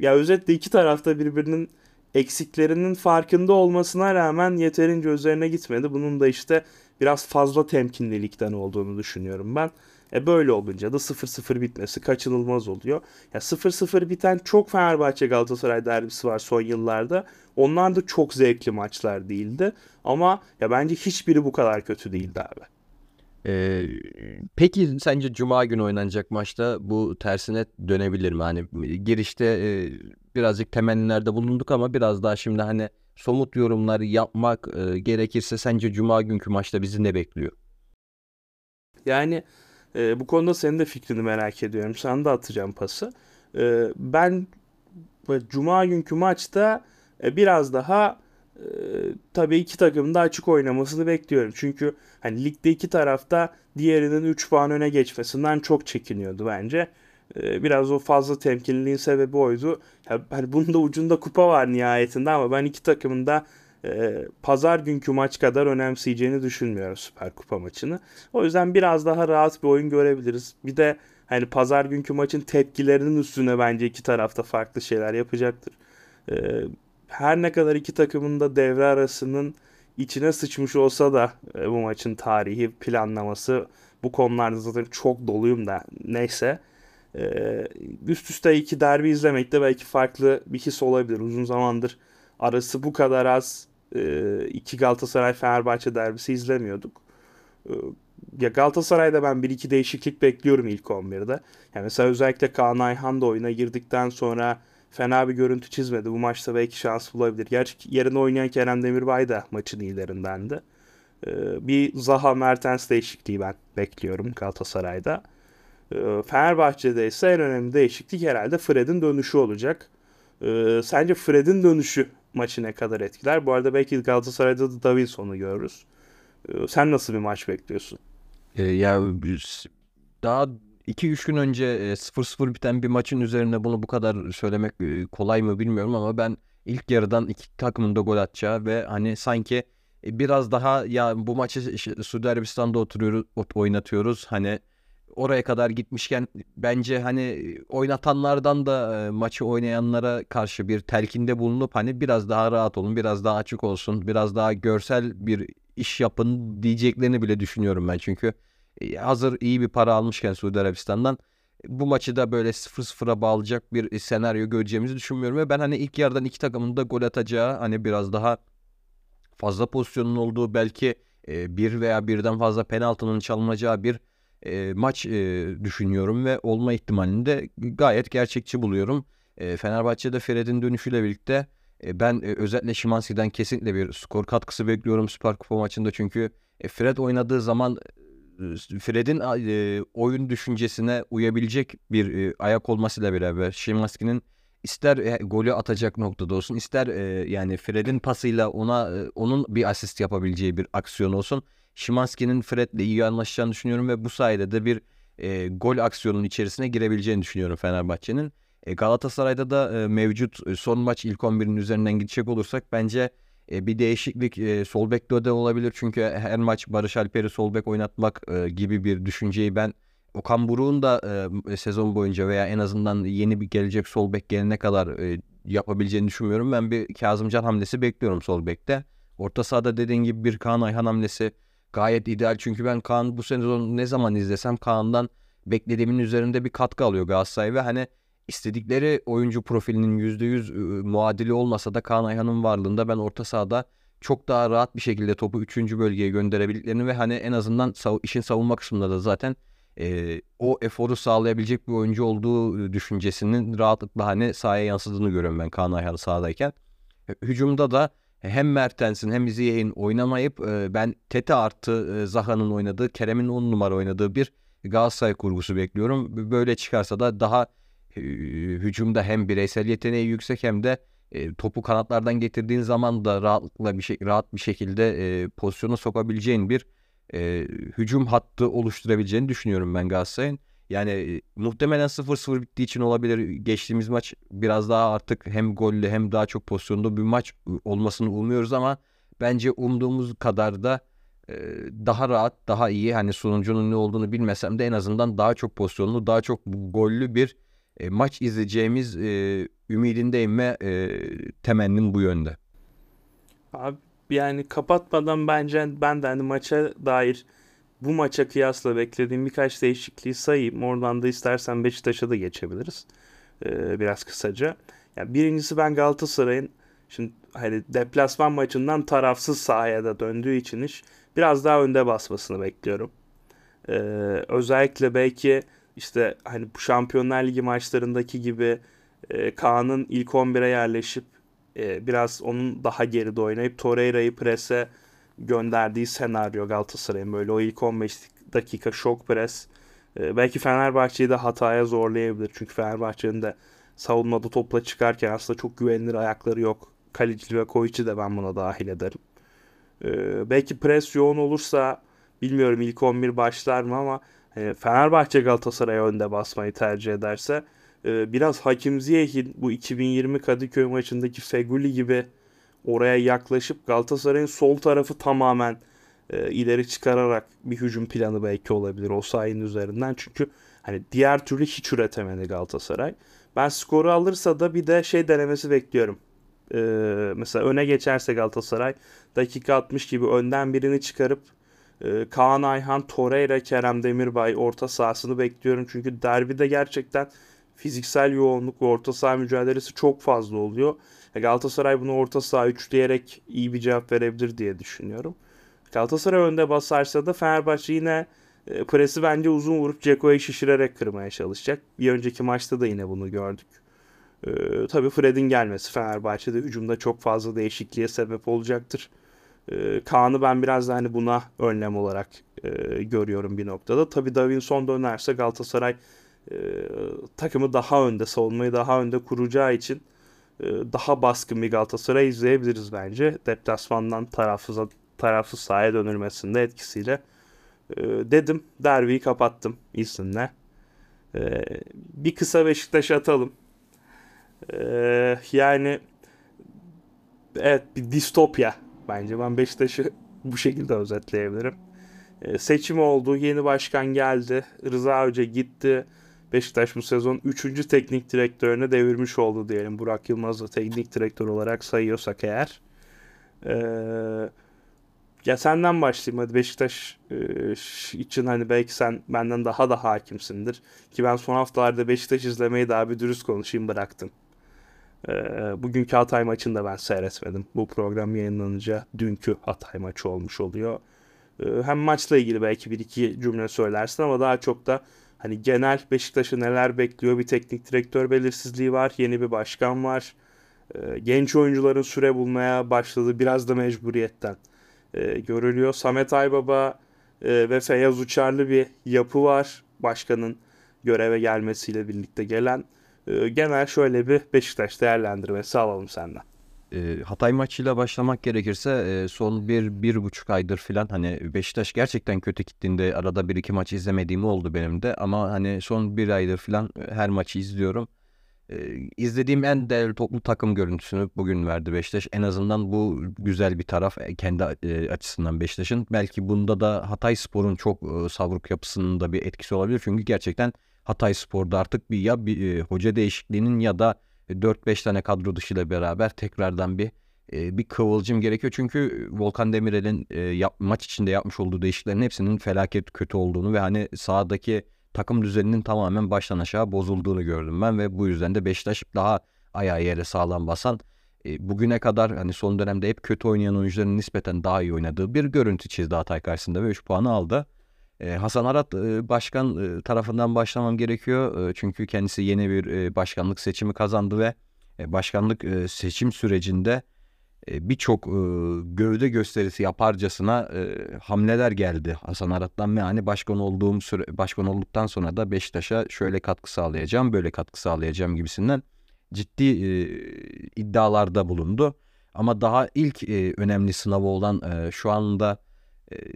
Ya özetle iki tarafta birbirinin eksiklerinin farkında olmasına rağmen yeterince üzerine gitmedi. Bunun da işte biraz fazla temkinlilikten olduğunu düşünüyorum ben. E böyle olunca da 0-0 bitmesi kaçınılmaz oluyor. Ya 0-0 biten çok Fenerbahçe Galatasaray derbisi var son yıllarda. Onlar da çok zevkli maçlar değildi. Ama ya bence hiçbiri bu kadar kötü değildi abi. Ee, peki sence Cuma günü oynanacak maçta bu tersine dönebilir mi? Hani girişte e, birazcık temennilerde bulunduk ama biraz daha şimdi hani somut yorumlar yapmak e, gerekirse sence Cuma günkü maçta bizi ne bekliyor? Yani e, bu konuda senin de fikrini merak ediyorum. Sana da atacağım pası. E, ben Cuma günkü maçta e, biraz daha e, tabii iki takımın da açık oynamasını bekliyorum. Çünkü hani ligde iki tarafta diğerinin 3 puan öne geçmesinden çok çekiniyordu bence. E, biraz o fazla temkinliliğin sebebi oydu. Ya, hani bunun da ucunda kupa var nihayetinde ama ben iki takımın da e, pazar günkü maç kadar önemseyeceğini düşünmüyorum Süper Kupa maçını. O yüzden biraz daha rahat bir oyun görebiliriz. Bir de hani pazar günkü maçın tepkilerinin üstüne bence iki tarafta farklı şeyler yapacaktır. E, her ne kadar iki takımın da devre arasının içine sıçmış olsa da e, bu maçın tarihi planlaması bu konularda zaten çok doluyum da neyse. E, üst üste iki derbi izlemek de belki farklı bir his olabilir. Uzun zamandır arası bu kadar az iki Galatasaray Fenerbahçe derbisi izlemiyorduk. E, ya Galatasaray'da ben bir iki değişiklik bekliyorum ilk 11'de. Yani mesela özellikle Kaan Ayhan da oyuna girdikten sonra fena bir görüntü çizmedi. Bu maçta belki şans bulabilir. Gerçi yerine oynayan Kerem Demirbay da maçın iyilerindendi. E, bir Zaha Mertens değişikliği ben bekliyorum Galatasaray'da. Fenerbahçe'de ise en önemli değişiklik herhalde Fred'in dönüşü olacak. Sence Fred'in dönüşü maçı ne kadar etkiler? Bu arada belki Galatasaray'da da Davinson'u görürüz. Ee, sen nasıl bir maç bekliyorsun? Ee, ya daha 2-3 gün önce 0-0 biten bir maçın üzerine bunu bu kadar söylemek kolay mı bilmiyorum ama ben ilk yarıdan iki takımın da gol atacağı ve hani sanki biraz daha ya bu maçı Suudi Arabistan'da oturuyoruz oynatıyoruz hani oraya kadar gitmişken bence hani oynatanlardan da e, maçı oynayanlara karşı bir telkinde bulunup hani biraz daha rahat olun, biraz daha açık olsun, biraz daha görsel bir iş yapın diyeceklerini bile düşünüyorum ben. Çünkü e, hazır iyi bir para almışken Suudi Arabistan'dan bu maçı da böyle 0-0'a bağlayacak bir senaryo göreceğimizi düşünmüyorum ve ben hani ilk yarıdan iki takımın da gol atacağı hani biraz daha fazla pozisyonun olduğu belki e, bir veya birden fazla penaltının çalınacağı bir e, maç e, düşünüyorum ve olma ihtimalini de gayet gerçekçi buluyorum. E, Fenerbahçe'de Fred'in dönüşüyle birlikte e, ben e, özellikle Şimanski'den kesinlikle bir skor katkısı bekliyorum Süper Kupa maçında çünkü e, Fred oynadığı zaman Fred'in e, oyun düşüncesine uyabilecek bir e, ayak olmasıyla beraber Şimanski'nin ister e, golü atacak noktada olsun ister e, yani Fred'in pasıyla ona e, onun bir asist yapabileceği bir aksiyon olsun Şimanski'nin Fred'le iyi anlaşacağını düşünüyorum ve bu sayede de bir e, gol aksiyonunun içerisine girebileceğini düşünüyorum Fenerbahçe'nin. E, Galatasaray'da da e, mevcut e, son maç ilk 11'in üzerinden gidecek olursak bence e, bir değişiklik e, sol bekte de olabilir. Çünkü her maç Barış Alper'i sol bek oynatmak e, gibi bir düşünceyi ben Okan Buruk'un da e, sezon boyunca veya en azından yeni bir gelecek sol bek gelene kadar e, yapabileceğini düşünmüyorum. Ben bir Kazımcan hamlesi bekliyorum sol bekte. Orta sahada dediğin gibi bir Kaan Ayhan hamlesi gayet ideal. Çünkü ben Kaan bu sezon ne zaman izlesem Kaan'dan beklediğimin üzerinde bir katkı alıyor Galatasaray ve hani istedikleri oyuncu profilinin %100 ıı, muadili olmasa da Kaan Ayhan'ın varlığında ben orta sahada çok daha rahat bir şekilde topu 3. bölgeye gönderebildiklerini ve hani en azından işin savunma kısmında da zaten e, o eforu sağlayabilecek bir oyuncu olduğu düşüncesinin rahatlıkla hani sahaya yansıdığını görüyorum ben Kaan Ayhan sahadayken. Hücumda da hem Mertens'in hem Ziyech'in oynamayıp e, ben Tete artı e, Zaha'nın oynadığı, Kerem'in 10 numara oynadığı bir Galatasaray kurgusu bekliyorum. Böyle çıkarsa da daha e, hücumda hem bireysel yeteneği yüksek hem de e, topu kanatlardan getirdiğin zaman da rahatlıkla bir şey rahat bir şekilde e, pozisyona sokabileceğin bir e, hücum hattı oluşturabileceğini düşünüyorum ben Galatasaray'ın. Yani e, muhtemelen 0-0 bittiği için olabilir. Geçtiğimiz maç biraz daha artık hem gollü hem daha çok pozisyonlu bir maç olmasını umuyoruz ama bence umduğumuz kadar da e, daha rahat, daha iyi hani sonucunun ne olduğunu bilmesem de en azından daha çok pozisyonlu, daha çok gollü bir e, maç izleyeceğimiz ümidindeyim ve temennim bu yönde. Abi yani kapatmadan bence ben de hani maça dair bu maça kıyasla beklediğim birkaç değişikliği sayayım. Oradan da istersen Beşiktaş'a da geçebiliriz. Ee, biraz kısaca. Yani birincisi ben Galatasaray'ın şimdi hani deplasman maçından tarafsız sahaya da döndüğü için iş biraz daha önde basmasını bekliyorum. Ee, özellikle belki işte hani bu Şampiyonlar Ligi maçlarındaki gibi e, Kaan'ın ilk 11'e yerleşip e, biraz onun daha geride oynayıp Torreira'yı prese gönderdiği senaryo Galatasaray'ın böyle o ilk 15 dakika şok pres e, belki Fenerbahçe'yi de hataya zorlayabilir. Çünkü Fenerbahçe'nin de savunmada topla çıkarken aslında çok güvenilir ayakları yok. Kaleci ve Koviç'i de ben buna dahil ederim. E, belki pres yoğun olursa bilmiyorum ilk 11 başlar mı ama e, Fenerbahçe Galatasaray'a önde basmayı tercih ederse biraz Hakim Ziyech'in bu 2020 Kadıköy maçındaki Feguli gibi oraya yaklaşıp Galatasaray'ın sol tarafı tamamen e, ileri çıkararak bir hücum planı belki olabilir o sahanın üzerinden. Çünkü hani diğer türlü hiç üretemedi Galatasaray. Ben skoru alırsa da bir de şey denemesi bekliyorum. E, mesela öne geçerse Galatasaray dakika 60 gibi önden birini çıkarıp e, Kaan Ayhan, Torreira, Kerem Demirbay orta sahasını bekliyorum. Çünkü derbide gerçekten fiziksel yoğunluk ve orta saha mücadelesi çok fazla oluyor. Galatasaray bunu orta saha üçleyerek iyi bir cevap verebilir diye düşünüyorum. Galatasaray önde basarsa da Fenerbahçe yine e, presi bence uzun vurup Ceko'yu şişirerek kırmaya çalışacak. Bir önceki maçta da yine bunu gördük. E, tabii Fred'in gelmesi Fenerbahçe'de hücumda çok fazla değişikliğe sebep olacaktır. E, Kaan'ı ben biraz da hani buna önlem olarak e, görüyorum bir noktada. Tabii Davinson dönerse Galatasaray e, takımı daha önde, savunmayı daha önde kuracağı için daha baskın bir Galatasaray izleyebiliriz bence. Deplasmandan tarafsız, tarafsız sahaya dönülmesinde etkisiyle. E, dedim derbiyi kapattım izinle. E, bir kısa Beşiktaş atalım. E, yani evet bir distopya bence. Ben Beşiktaş'ı bu şekilde özetleyebilirim. E, seçim oldu. Yeni başkan geldi. Rıza Hoca gitti. Beşiktaş bu sezon 3. teknik direktörüne devirmiş oldu diyelim. Burak Yılmaz'ı teknik direktör olarak sayıyorsak eğer. Ee, ya senden başlayayım hadi Beşiktaş e, için hani belki sen benden daha da hakimsindir. Ki ben son haftalarda Beşiktaş izlemeyi daha bir dürüst konuşayım bıraktım. Ee, bugünkü Hatay maçını da ben seyretmedim. Bu program yayınlanınca dünkü Hatay maçı olmuş oluyor. Ee, hem maçla ilgili belki bir iki cümle söylersin ama daha çok da Hani genel Beşiktaş'ı neler bekliyor bir teknik direktör belirsizliği var. Yeni bir başkan var. E, genç oyuncuların süre bulmaya başladığı biraz da mecburiyetten e, görülüyor. Samet Aybaba e, ve Feyyaz Uçarlı bir yapı var. Başkanın göreve gelmesiyle birlikte gelen. E, genel şöyle bir Beşiktaş değerlendirmesi alalım senden e, Hatay maçıyla başlamak gerekirse e, son bir, bir buçuk aydır filan hani Beşiktaş gerçekten kötü gittiğinde arada bir iki maç izlemediğim oldu benim de ama hani son bir aydır filan her maçı izliyorum. E, izlediğim en değerli toplu takım görüntüsünü bugün verdi Beşiktaş. En azından bu güzel bir taraf kendi e, açısından Beşiktaş'ın. Belki bunda da Hatay Spor'un çok e, savruk yapısının da bir etkisi olabilir. Çünkü gerçekten Hatay Spor'da artık bir ya bir e, hoca değişikliğinin ya da 4-5 tane kadro dışıyla beraber tekrardan bir e, bir kıvılcım gerekiyor. Çünkü Volkan Demirel'in e, yap, maç içinde yapmış olduğu değişikliklerin hepsinin felaket kötü olduğunu ve hani sahadaki takım düzeninin tamamen baştan aşağı bozulduğunu gördüm ben ve bu yüzden de Beşiktaş daha ayağı yere sağlam basan e, bugüne kadar hani son dönemde hep kötü oynayan oyuncuların nispeten daha iyi oynadığı bir görüntü çizdi Hatay karşısında ve 3 puanı aldı. E, Hasan Arat e, başkan e, tarafından başlamam gerekiyor. E, çünkü kendisi yeni bir başkanlık seçimi kazandı ve başkanlık seçim sürecinde birçok e, gövde gösterisi yaparcasına hamleler geldi Hasan Arat'tan ve hani başkan olduğum süre, başkan olduktan sonra da Beşiktaş'a şöyle katkı sağlayacağım, böyle katkı sağlayacağım gibisinden ciddi iddialarda bulundu. Ama daha ilk önemli sınavı olan şu anda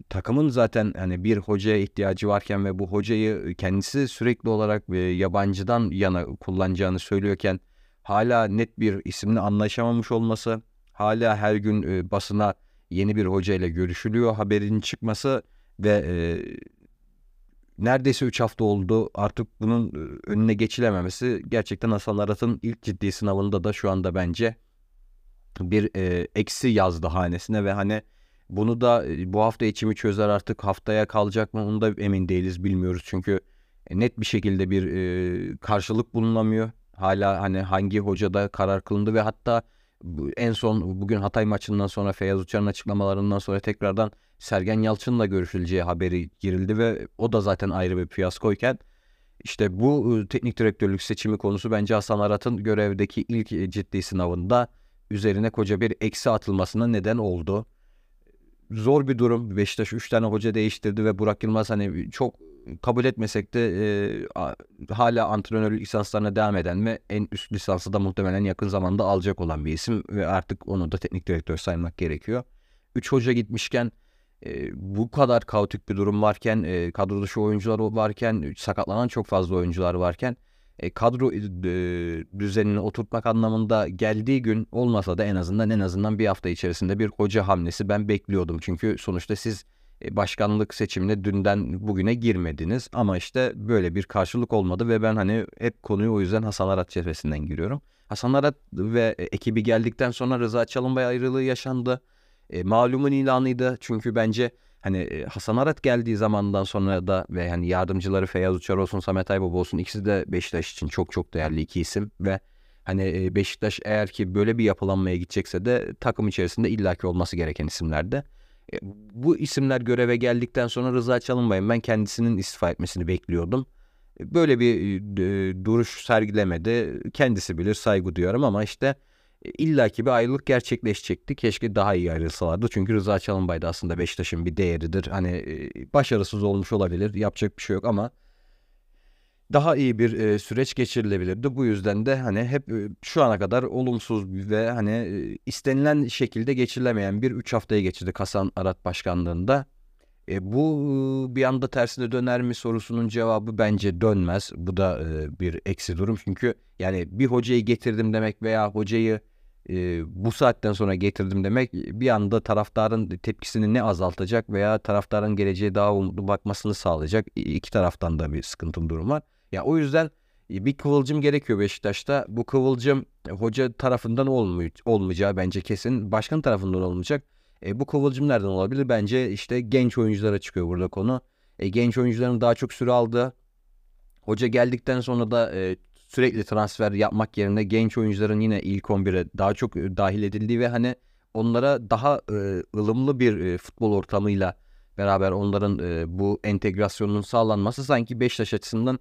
takımın zaten hani bir hocaya ihtiyacı varken ve bu hocayı kendisi sürekli olarak e, yabancıdan yana kullanacağını söylüyorken hala net bir isimle anlaşamamış olması, hala her gün e, basına yeni bir hoca ile görüşülüyor haberinin çıkması ve e, neredeyse 3 hafta oldu. Artık bunun önüne geçilememesi gerçekten Hasan Arat'ın ilk ciddi sınavında da şu anda bence bir e, eksi yazdı hanesine ve hani bunu da e, bu hafta içimi çözer artık haftaya kalacak mı onu da emin değiliz bilmiyoruz. Çünkü e, net bir şekilde bir e, karşılık bulunamıyor. Hala hani hangi hocada karar kılındı ve hatta en son bugün Hatay maçından sonra Feyyaz Uçar'ın açıklamalarından sonra tekrardan Sergen Yalçın'la görüşüleceği haberi girildi ve o da zaten ayrı bir fiyaskoyken işte bu ıı, teknik direktörlük seçimi konusu bence Hasan Arat'ın görevdeki ilk ciddi sınavında üzerine koca bir eksi atılmasına neden oldu. Zor bir durum. Beşiktaş 3 tane hoca değiştirdi ve Burak Yılmaz hani çok kabul etmesek de e, hala antrenörlük lisanslarına devam eden ve en üst lisansı da muhtemelen yakın zamanda alacak olan bir isim ve artık onu da teknik direktör saymak gerekiyor. 3 hoca gitmişken e, bu kadar kaotik bir durum varken, e, kadro dışı oyuncular varken, sakatlanan çok fazla oyuncular varken e, kadro e, düzenini oturtmak anlamında geldiği gün olmasa da en azından en azından bir hafta içerisinde bir hoca hamlesi ben bekliyordum. Çünkü sonuçta siz e, başkanlık seçimine dünden bugüne girmediniz ama işte böyle bir karşılık olmadı ve ben hani hep konuyu o yüzden Hasan Arat cephesinden giriyorum. Hasan Arat ve e, ekibi geldikten sonra Rıza Çalınbay ayrılığı yaşandı. E, malumun ilanıydı çünkü bence hani e, Hasan Arat geldiği zamandan sonra da ve hani yardımcıları Feyyaz Uçar olsun Samet Aybaba olsun ikisi de Beşiktaş için çok çok değerli iki isim ve hani e, Beşiktaş eğer ki böyle bir yapılanmaya gidecekse de takım içerisinde illaki olması gereken isimlerdi. E, bu isimler göreve geldikten sonra Rıza Çalınbay'ın ben kendisinin istifa etmesini bekliyordum. Böyle bir duruş sergilemedi. Kendisi bilir saygı duyuyorum ama işte illaki bir ayrılık gerçekleşecekti. Keşke daha iyi ayrılsalardı. Çünkü Rıza Çalınbay da aslında Beşiktaş'ın bir değeridir. Hani e, başarısız olmuş olabilir. Yapacak bir şey yok ama daha iyi bir e, süreç geçirilebilirdi. Bu yüzden de hani hep e, şu ana kadar olumsuz ve hani istenilen şekilde geçirilemeyen bir 3 haftayı geçirdi Hasan Arat başkanlığında. E, bu bir anda tersine döner mi sorusunun cevabı bence dönmez. Bu da bir eksi durum. Çünkü yani bir hocayı getirdim demek veya hocayı e, bu saatten sonra getirdim demek bir anda taraftarın tepkisini ne azaltacak veya taraftarın geleceğe daha umutlu bakmasını sağlayacak. İki taraftan da bir sıkıntım durum var. Ya o yüzden bir kıvılcım gerekiyor Beşiktaş'ta. Bu kıvılcım hoca tarafından olmay olmayacağı bence kesin. Başkan tarafından olmayacak. E, bu kıvılcım nereden olabilir? Bence işte genç oyunculara çıkıyor burada konu. E, genç oyuncuların daha çok süre aldığı. Hoca geldikten sonra da e, sürekli transfer yapmak yerine genç oyuncuların yine ilk 11'e daha çok e, dahil edildiği ve hani onlara daha e, ılımlı bir e, futbol ortamıyla beraber onların e, bu entegrasyonunun sağlanması sanki Beşiktaş açısından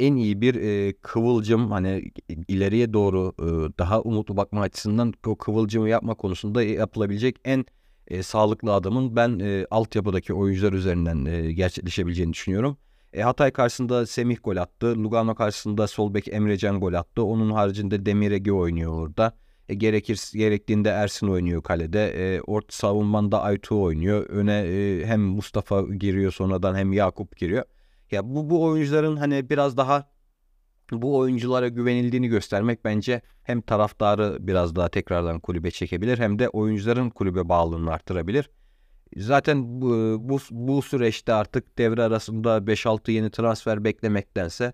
en iyi bir e, kıvılcım hani ileriye doğru e, daha umutlu bakma açısından o kıvılcımı yapma konusunda yapılabilecek en e, sağlıklı adamın ben e, altyapıdaki oyuncular üzerinden e, gerçekleşebileceğini düşünüyorum. E, Hatay karşısında Semih gol attı. Lugano karşısında Solbek Emrecan gol attı. Onun haricinde Demiregi oynuyor orada. E, gerekir gerektiğinde Ersin oynuyor kalede. E, orta savunmanda Aytu oynuyor. Öne e, hem Mustafa giriyor sonradan hem Yakup giriyor. Ya bu bu oyuncuların hani biraz daha bu oyunculara güvenildiğini göstermek bence hem taraftarı biraz daha tekrardan kulübe çekebilir hem de oyuncuların kulübe bağlılığını arttırabilir. Zaten bu, bu, bu süreçte artık devre arasında 5-6 yeni transfer beklemektense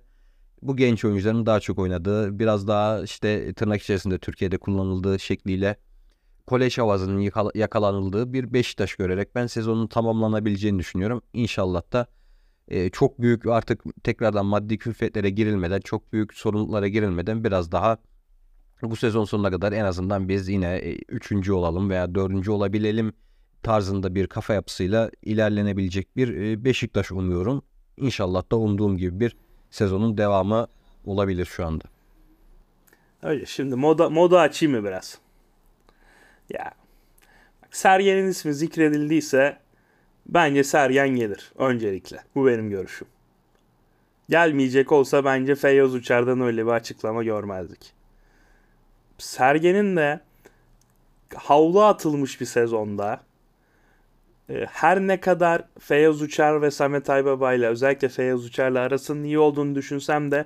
bu genç oyuncuların daha çok oynadığı, biraz daha işte tırnak içerisinde Türkiye'de kullanıldığı şekliyle kolej havasının yakala- yakalanıldığı bir Beşiktaş görerek ben sezonun tamamlanabileceğini düşünüyorum. İnşallah da e, çok büyük artık tekrardan maddi külfetlere girilmeden, çok büyük sorumluluklara girilmeden biraz daha bu sezon sonuna kadar en azından biz yine e, üçüncü olalım veya dördüncü olabilelim tarzında bir kafa yapısıyla ilerlenebilecek bir e, Beşiktaş umuyorum. İnşallah da umduğum gibi bir sezonun devamı olabilir şu anda. Öyle şimdi moda, moda açayım mı biraz? Ya bak, Sergen'in ismi zikredildiyse bence Sergen gelir öncelikle. Bu benim görüşüm. Gelmeyecek olsa bence Feyyaz Uçar'dan öyle bir açıklama görmezdik. Sergen'in de havlu atılmış bir sezonda her ne kadar Feyyaz Uçar ve Samet Aybaba ile özellikle Feyyaz Uçar'la arasının iyi olduğunu düşünsem de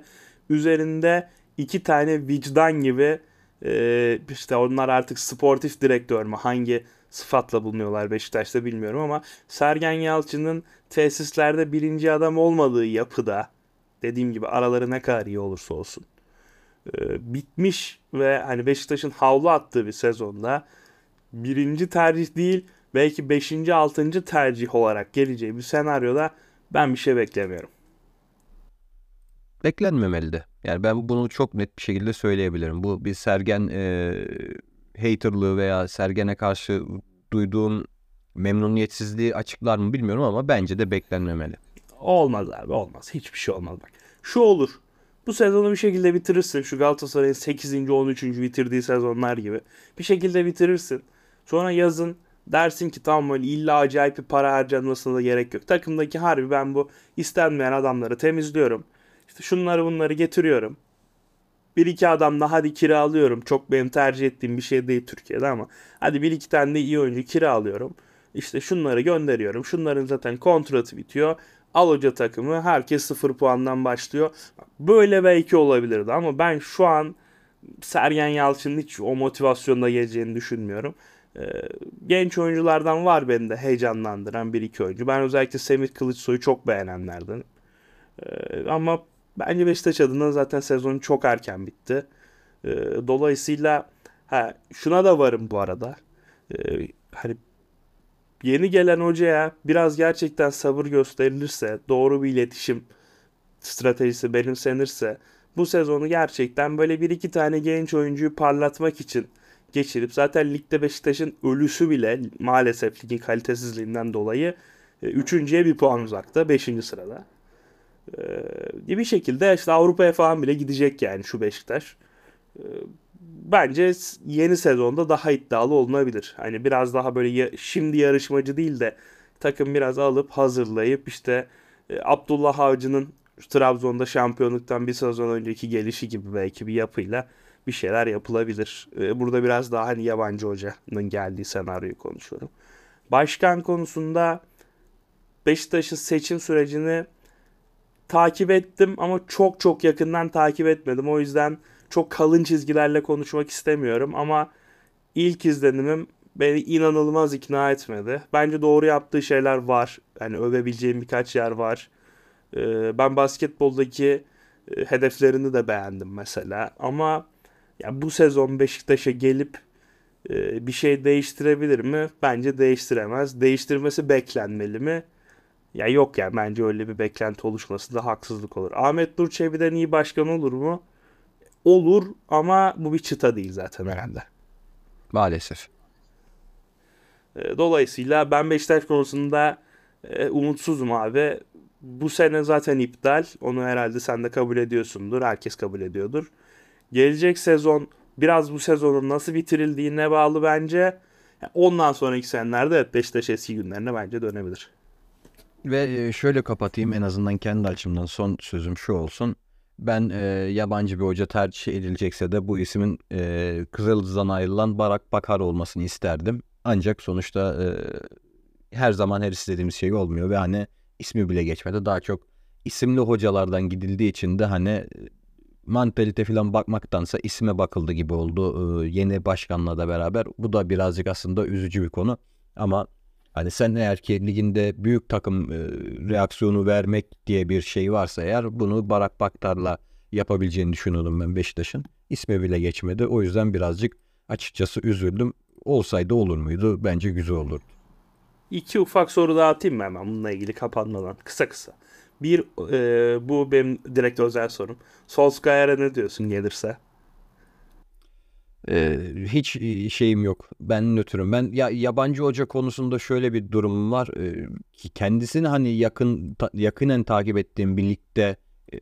üzerinde iki tane vicdan gibi e, işte onlar artık sportif direktör mü hangi sıfatla bulunuyorlar Beşiktaş'ta bilmiyorum ama Sergen Yalçın'ın tesislerde birinci adam olmadığı yapıda dediğim gibi araları ne kadar iyi olursa olsun e, bitmiş ve hani Beşiktaş'ın havlu attığı bir sezonda birinci tercih değil belki beşinci altıncı tercih olarak geleceği bir senaryoda ben bir şey beklemiyorum. Beklenmemeli de. Yani ben bunu çok net bir şekilde söyleyebilirim. Bu bir Sergen e, haterlığı veya Sergen'e karşı duyduğum memnuniyetsizliği açıklar mı bilmiyorum ama bence de beklenmemeli. Olmaz abi olmaz. Hiçbir şey olmaz bak. Şu olur. Bu sezonu bir şekilde bitirirsin. Şu Galatasaray'ın 8. 13. bitirdiği sezonlar gibi. Bir şekilde bitirirsin. Sonra yazın dersin ki tamam böyle illa acayip bir para harcanmasına da gerek yok. Takımdaki harbi ben bu istenmeyen adamları temizliyorum. İşte şunları bunları getiriyorum. Bir iki adam da hadi kiralıyorum. Çok benim tercih ettiğim bir şey değil Türkiye'de ama. Hadi bir iki tane de iyi oyuncu kiralıyorum. İşte şunları gönderiyorum. Şunların zaten kontratı bitiyor. Al hoca takımı. Herkes sıfır puandan başlıyor. Böyle belki olabilirdi ama ben şu an Sergen Yalçın'ın hiç o motivasyonda geleceğini düşünmüyorum. Ee, genç oyunculardan var beni de heyecanlandıran bir iki oyuncu. Ben özellikle Semih Kılıçsoy'u çok beğenenlerden. Ee, ama bence Beşiktaş adına zaten sezon çok erken bitti. Ee, dolayısıyla ha, şuna da varım bu arada. Hani yeni gelen hocaya biraz gerçekten sabır gösterilirse, doğru bir iletişim stratejisi benimsenirse bu sezonu gerçekten böyle bir iki tane genç oyuncuyu parlatmak için geçirip zaten ligde Beşiktaş'ın ölüsü bile maalesef ligin kalitesizliğinden dolayı e, üçüncüye bir puan uzakta. Beşinci sırada. Ee, bir şekilde işte Avrupa'ya falan bile gidecek yani şu Beşiktaş. Ee, bence yeni sezonda daha iddialı olunabilir. Hani biraz daha böyle ya, şimdi yarışmacı değil de takım biraz alıp hazırlayıp işte e, Abdullah Avcı'nın Trabzon'da şampiyonluktan bir sezon önceki gelişi gibi belki bir yapıyla bir şeyler yapılabilir. Ee, burada biraz daha hani yabancı hocanın geldiği senaryoyu konuşuyorum. Başkan konusunda Beşiktaş'ın seçim sürecini takip ettim ama çok çok yakından takip etmedim. O yüzden çok kalın çizgilerle konuşmak istemiyorum ama ilk izlenimim beni inanılmaz ikna etmedi. Bence doğru yaptığı şeyler var. Yani övebileceğim birkaç yer var. Ee, ben basketboldaki e, hedeflerini de beğendim mesela. Ama ya bu sezon Beşiktaş'a gelip e, bir şey değiştirebilir mi? Bence değiştiremez. Değiştirmesi beklenmeli mi? Ya yok yani bence öyle bir beklenti oluşması da haksızlık olur. Ahmet Nur Çebi'den iyi başkan olur mu? Olur ama bu bir çıta değil zaten herhalde. Maalesef. E, dolayısıyla ben Beşiktaş konusunda e, umutsuzum abi. Bu sene zaten iptal. Onu herhalde sen de kabul ediyorsundur. Herkes kabul ediyordur. Gelecek sezon biraz bu sezonun nasıl bitirildiğine bağlı bence. Ondan sonraki senelerde Beşiktaş eski günlerine bence dönebilir. Ve e, şöyle kapatayım en azından kendi açımdan son sözüm şu olsun. Ben e, yabancı bir hoca tercih edilecekse de bu ismin e, Kızıldız'dan ayrılan Barak Bakar olmasını isterdim. Ancak sonuçta e, her zaman her istediğimiz şey olmuyor ve hani ismi bile geçmedi. Daha çok isimli hocalardan gidildiği için de hani mantalite falan bakmaktansa isme bakıldı gibi oldu e, yeni başkanla da beraber. Bu da birazcık aslında üzücü bir konu. Ama Hani sen eğer ki liginde büyük takım e, reaksiyonu vermek diye bir şey varsa eğer bunu Barak Baktar'la yapabileceğini düşünüyordum ben Beşiktaş'ın. İsmi bile geçmedi. O yüzden birazcık açıkçası üzüldüm. olsaydı olur muydu? Bence güzel olurdu. İki ufak soru daha atayım mı hemen bununla ilgili kapanmadan? Kısa kısa. Bir e, bu benim direkt özel sorum. Solskjaer'e ne diyorsun gelirse? Ee, hiç şeyim yok. Ben nötrüm. Ben ya yabancı hoca konusunda şöyle bir durumum var. Ee, ki kendisini hani yakın ta, yakinen takip ettiğim birlikte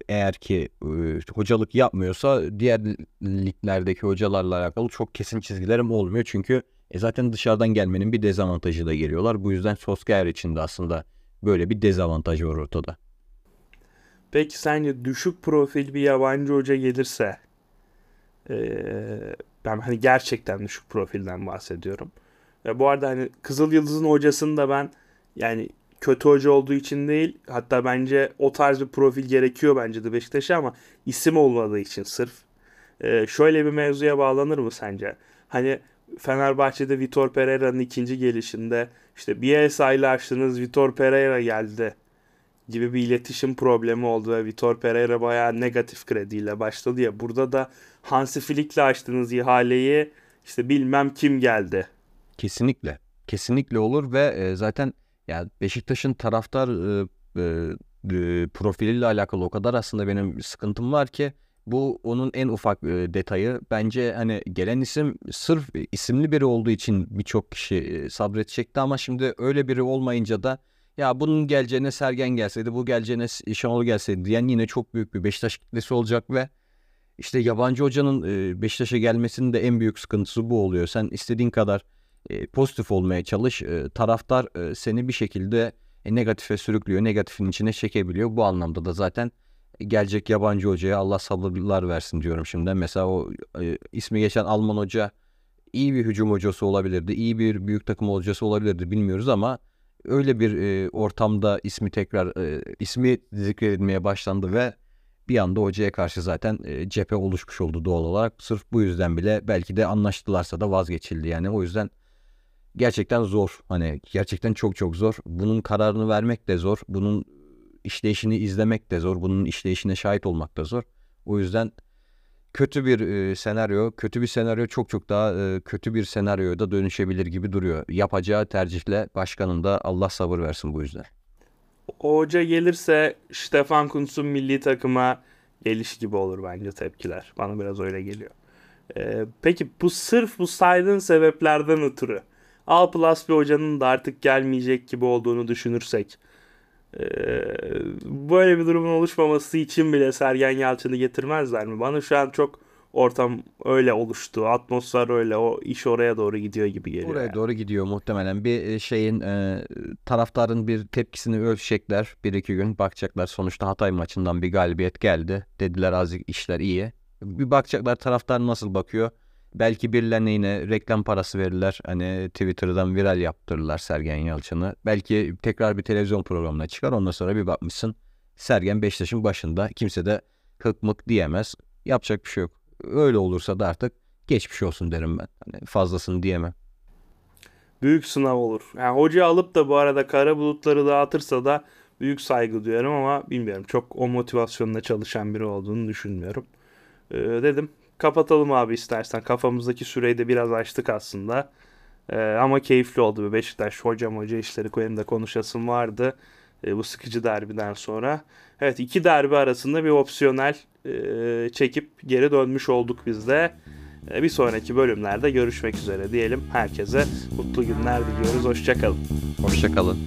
eğer ki e, hocalık yapmıyorsa diğer liglerdeki hocalarla alakalı çok kesin çizgilerim olmuyor. Çünkü e, zaten dışarıdan gelmenin bir dezavantajı da geliyorlar. Bu yüzden Solskjaer için de aslında böyle bir dezavantaj var ortada. Peki sence düşük profil bir yabancı hoca gelirse ee, ben hani gerçekten düşük profilden bahsediyorum. Ve bu arada hani Kızıl Yıldız'ın hocasını da ben yani kötü hoca olduğu için değil hatta bence o tarz bir profil gerekiyor bence de Beşiktaş'a ama isim olmadığı için sırf. Ee, şöyle bir mevzuya bağlanır mı sence? Hani Fenerbahçe'de Vitor Pereira'nın ikinci gelişinde işte Bielsa ile açtınız Vitor Pereira geldi gibi bir iletişim problemi oldu ve Vitor Pereira bayağı negatif krediyle başladı ya. Burada da Hansi Flick'le açtığınız ihaleyi işte bilmem kim geldi. Kesinlikle. Kesinlikle olur ve e, zaten ya Beşiktaş'ın taraftar e, e, e, profiliyle alakalı o kadar aslında benim sıkıntım var ki bu onun en ufak e, detayı. Bence hani gelen isim sırf isimli biri olduğu için birçok kişi e, sabredecekti ama şimdi öyle biri olmayınca da ya bunun geleceğine Sergen gelseydi, bu geleceğine Şenol gelseydi diyen yine çok büyük bir Beşiktaş kitlesi olacak ve işte yabancı hocanın e, Beşiktaş'a gelmesinin de en büyük sıkıntısı bu oluyor. Sen istediğin kadar e, pozitif olmaya çalış. E, taraftar seni bir şekilde negatife sürüklüyor, negatifin içine çekebiliyor. Bu anlamda da zaten gelecek yabancı hocaya Allah sabırlar versin diyorum şimdi. Mesela o ismi geçen Alman hoca iyi bir hücum hocası olabilirdi, iyi bir büyük takım hocası olabilirdi bilmiyoruz ama öyle bir e, ortamda ismi tekrar e, ismi zikredilmeye başlandı ve bir anda hocaya karşı zaten e, cephe oluşmuş oldu doğal olarak. Sırf bu yüzden bile belki de anlaştılarsa da vazgeçildi yani. O yüzden gerçekten zor. Hani gerçekten çok çok zor. Bunun kararını vermek de zor. Bunun işleyişini izlemek de zor. Bunun işleyişine şahit olmak da zor. O yüzden kötü bir e, senaryo, kötü bir senaryo çok çok daha e, kötü bir senaryoya da dönüşebilir gibi duruyor. Yapacağı tercihle başkanın da Allah sabır versin bu yüzden. O hoca gelirse Stefan Kuntz'un milli takıma geliş gibi olur bence tepkiler. Bana biraz öyle geliyor. Ee, peki bu sırf bu saydığın sebeplerden ötürü A plus bir hocanın da artık gelmeyecek gibi olduğunu düşünürsek böyle bir durumun oluşmaması için bile Sergen Yalçın'ı getirmezler mi? Bana şu an çok ortam öyle oluştu. Atmosfer öyle. O iş oraya doğru gidiyor gibi geliyor. Oraya yani. doğru gidiyor muhtemelen. Bir e, şeyin e, taraftarın bir tepkisini ölçecekler. Bir iki gün bakacaklar. Sonuçta Hatay maçından bir galibiyet geldi. Dediler azıcık işler iyi. Bir bakacaklar taraftar nasıl bakıyor. Belki birilerine yine reklam parası verirler. Hani Twitter'dan viral yaptırırlar Sergen Yalçın'ı. Belki tekrar bir televizyon programına çıkar. Ondan sonra bir bakmışsın Sergen Beşiktaş'ın başında. Kimse de kık mık diyemez. Yapacak bir şey yok. Öyle olursa da artık geçmiş olsun derim ben. Hani fazlasını diyemem. Büyük sınav olur. Yani hoca alıp da bu arada kara bulutları dağıtırsa da büyük saygı duyarım ama bilmiyorum. Çok o motivasyonla çalışan biri olduğunu düşünmüyorum. Ee, dedim kapatalım abi istersen. Kafamızdaki süreyi de biraz açtık aslında. Ee, ama keyifli oldu. Beşiktaş hocam hoca işleri koyayım da konuşasım vardı. Ee, bu sıkıcı derbiden sonra. Evet iki derbi arasında bir opsiyonel e, çekip geri dönmüş olduk biz de. E, bir sonraki bölümlerde görüşmek üzere diyelim. Herkese mutlu günler diliyoruz. Hoşçakalın. Hoşçakalın.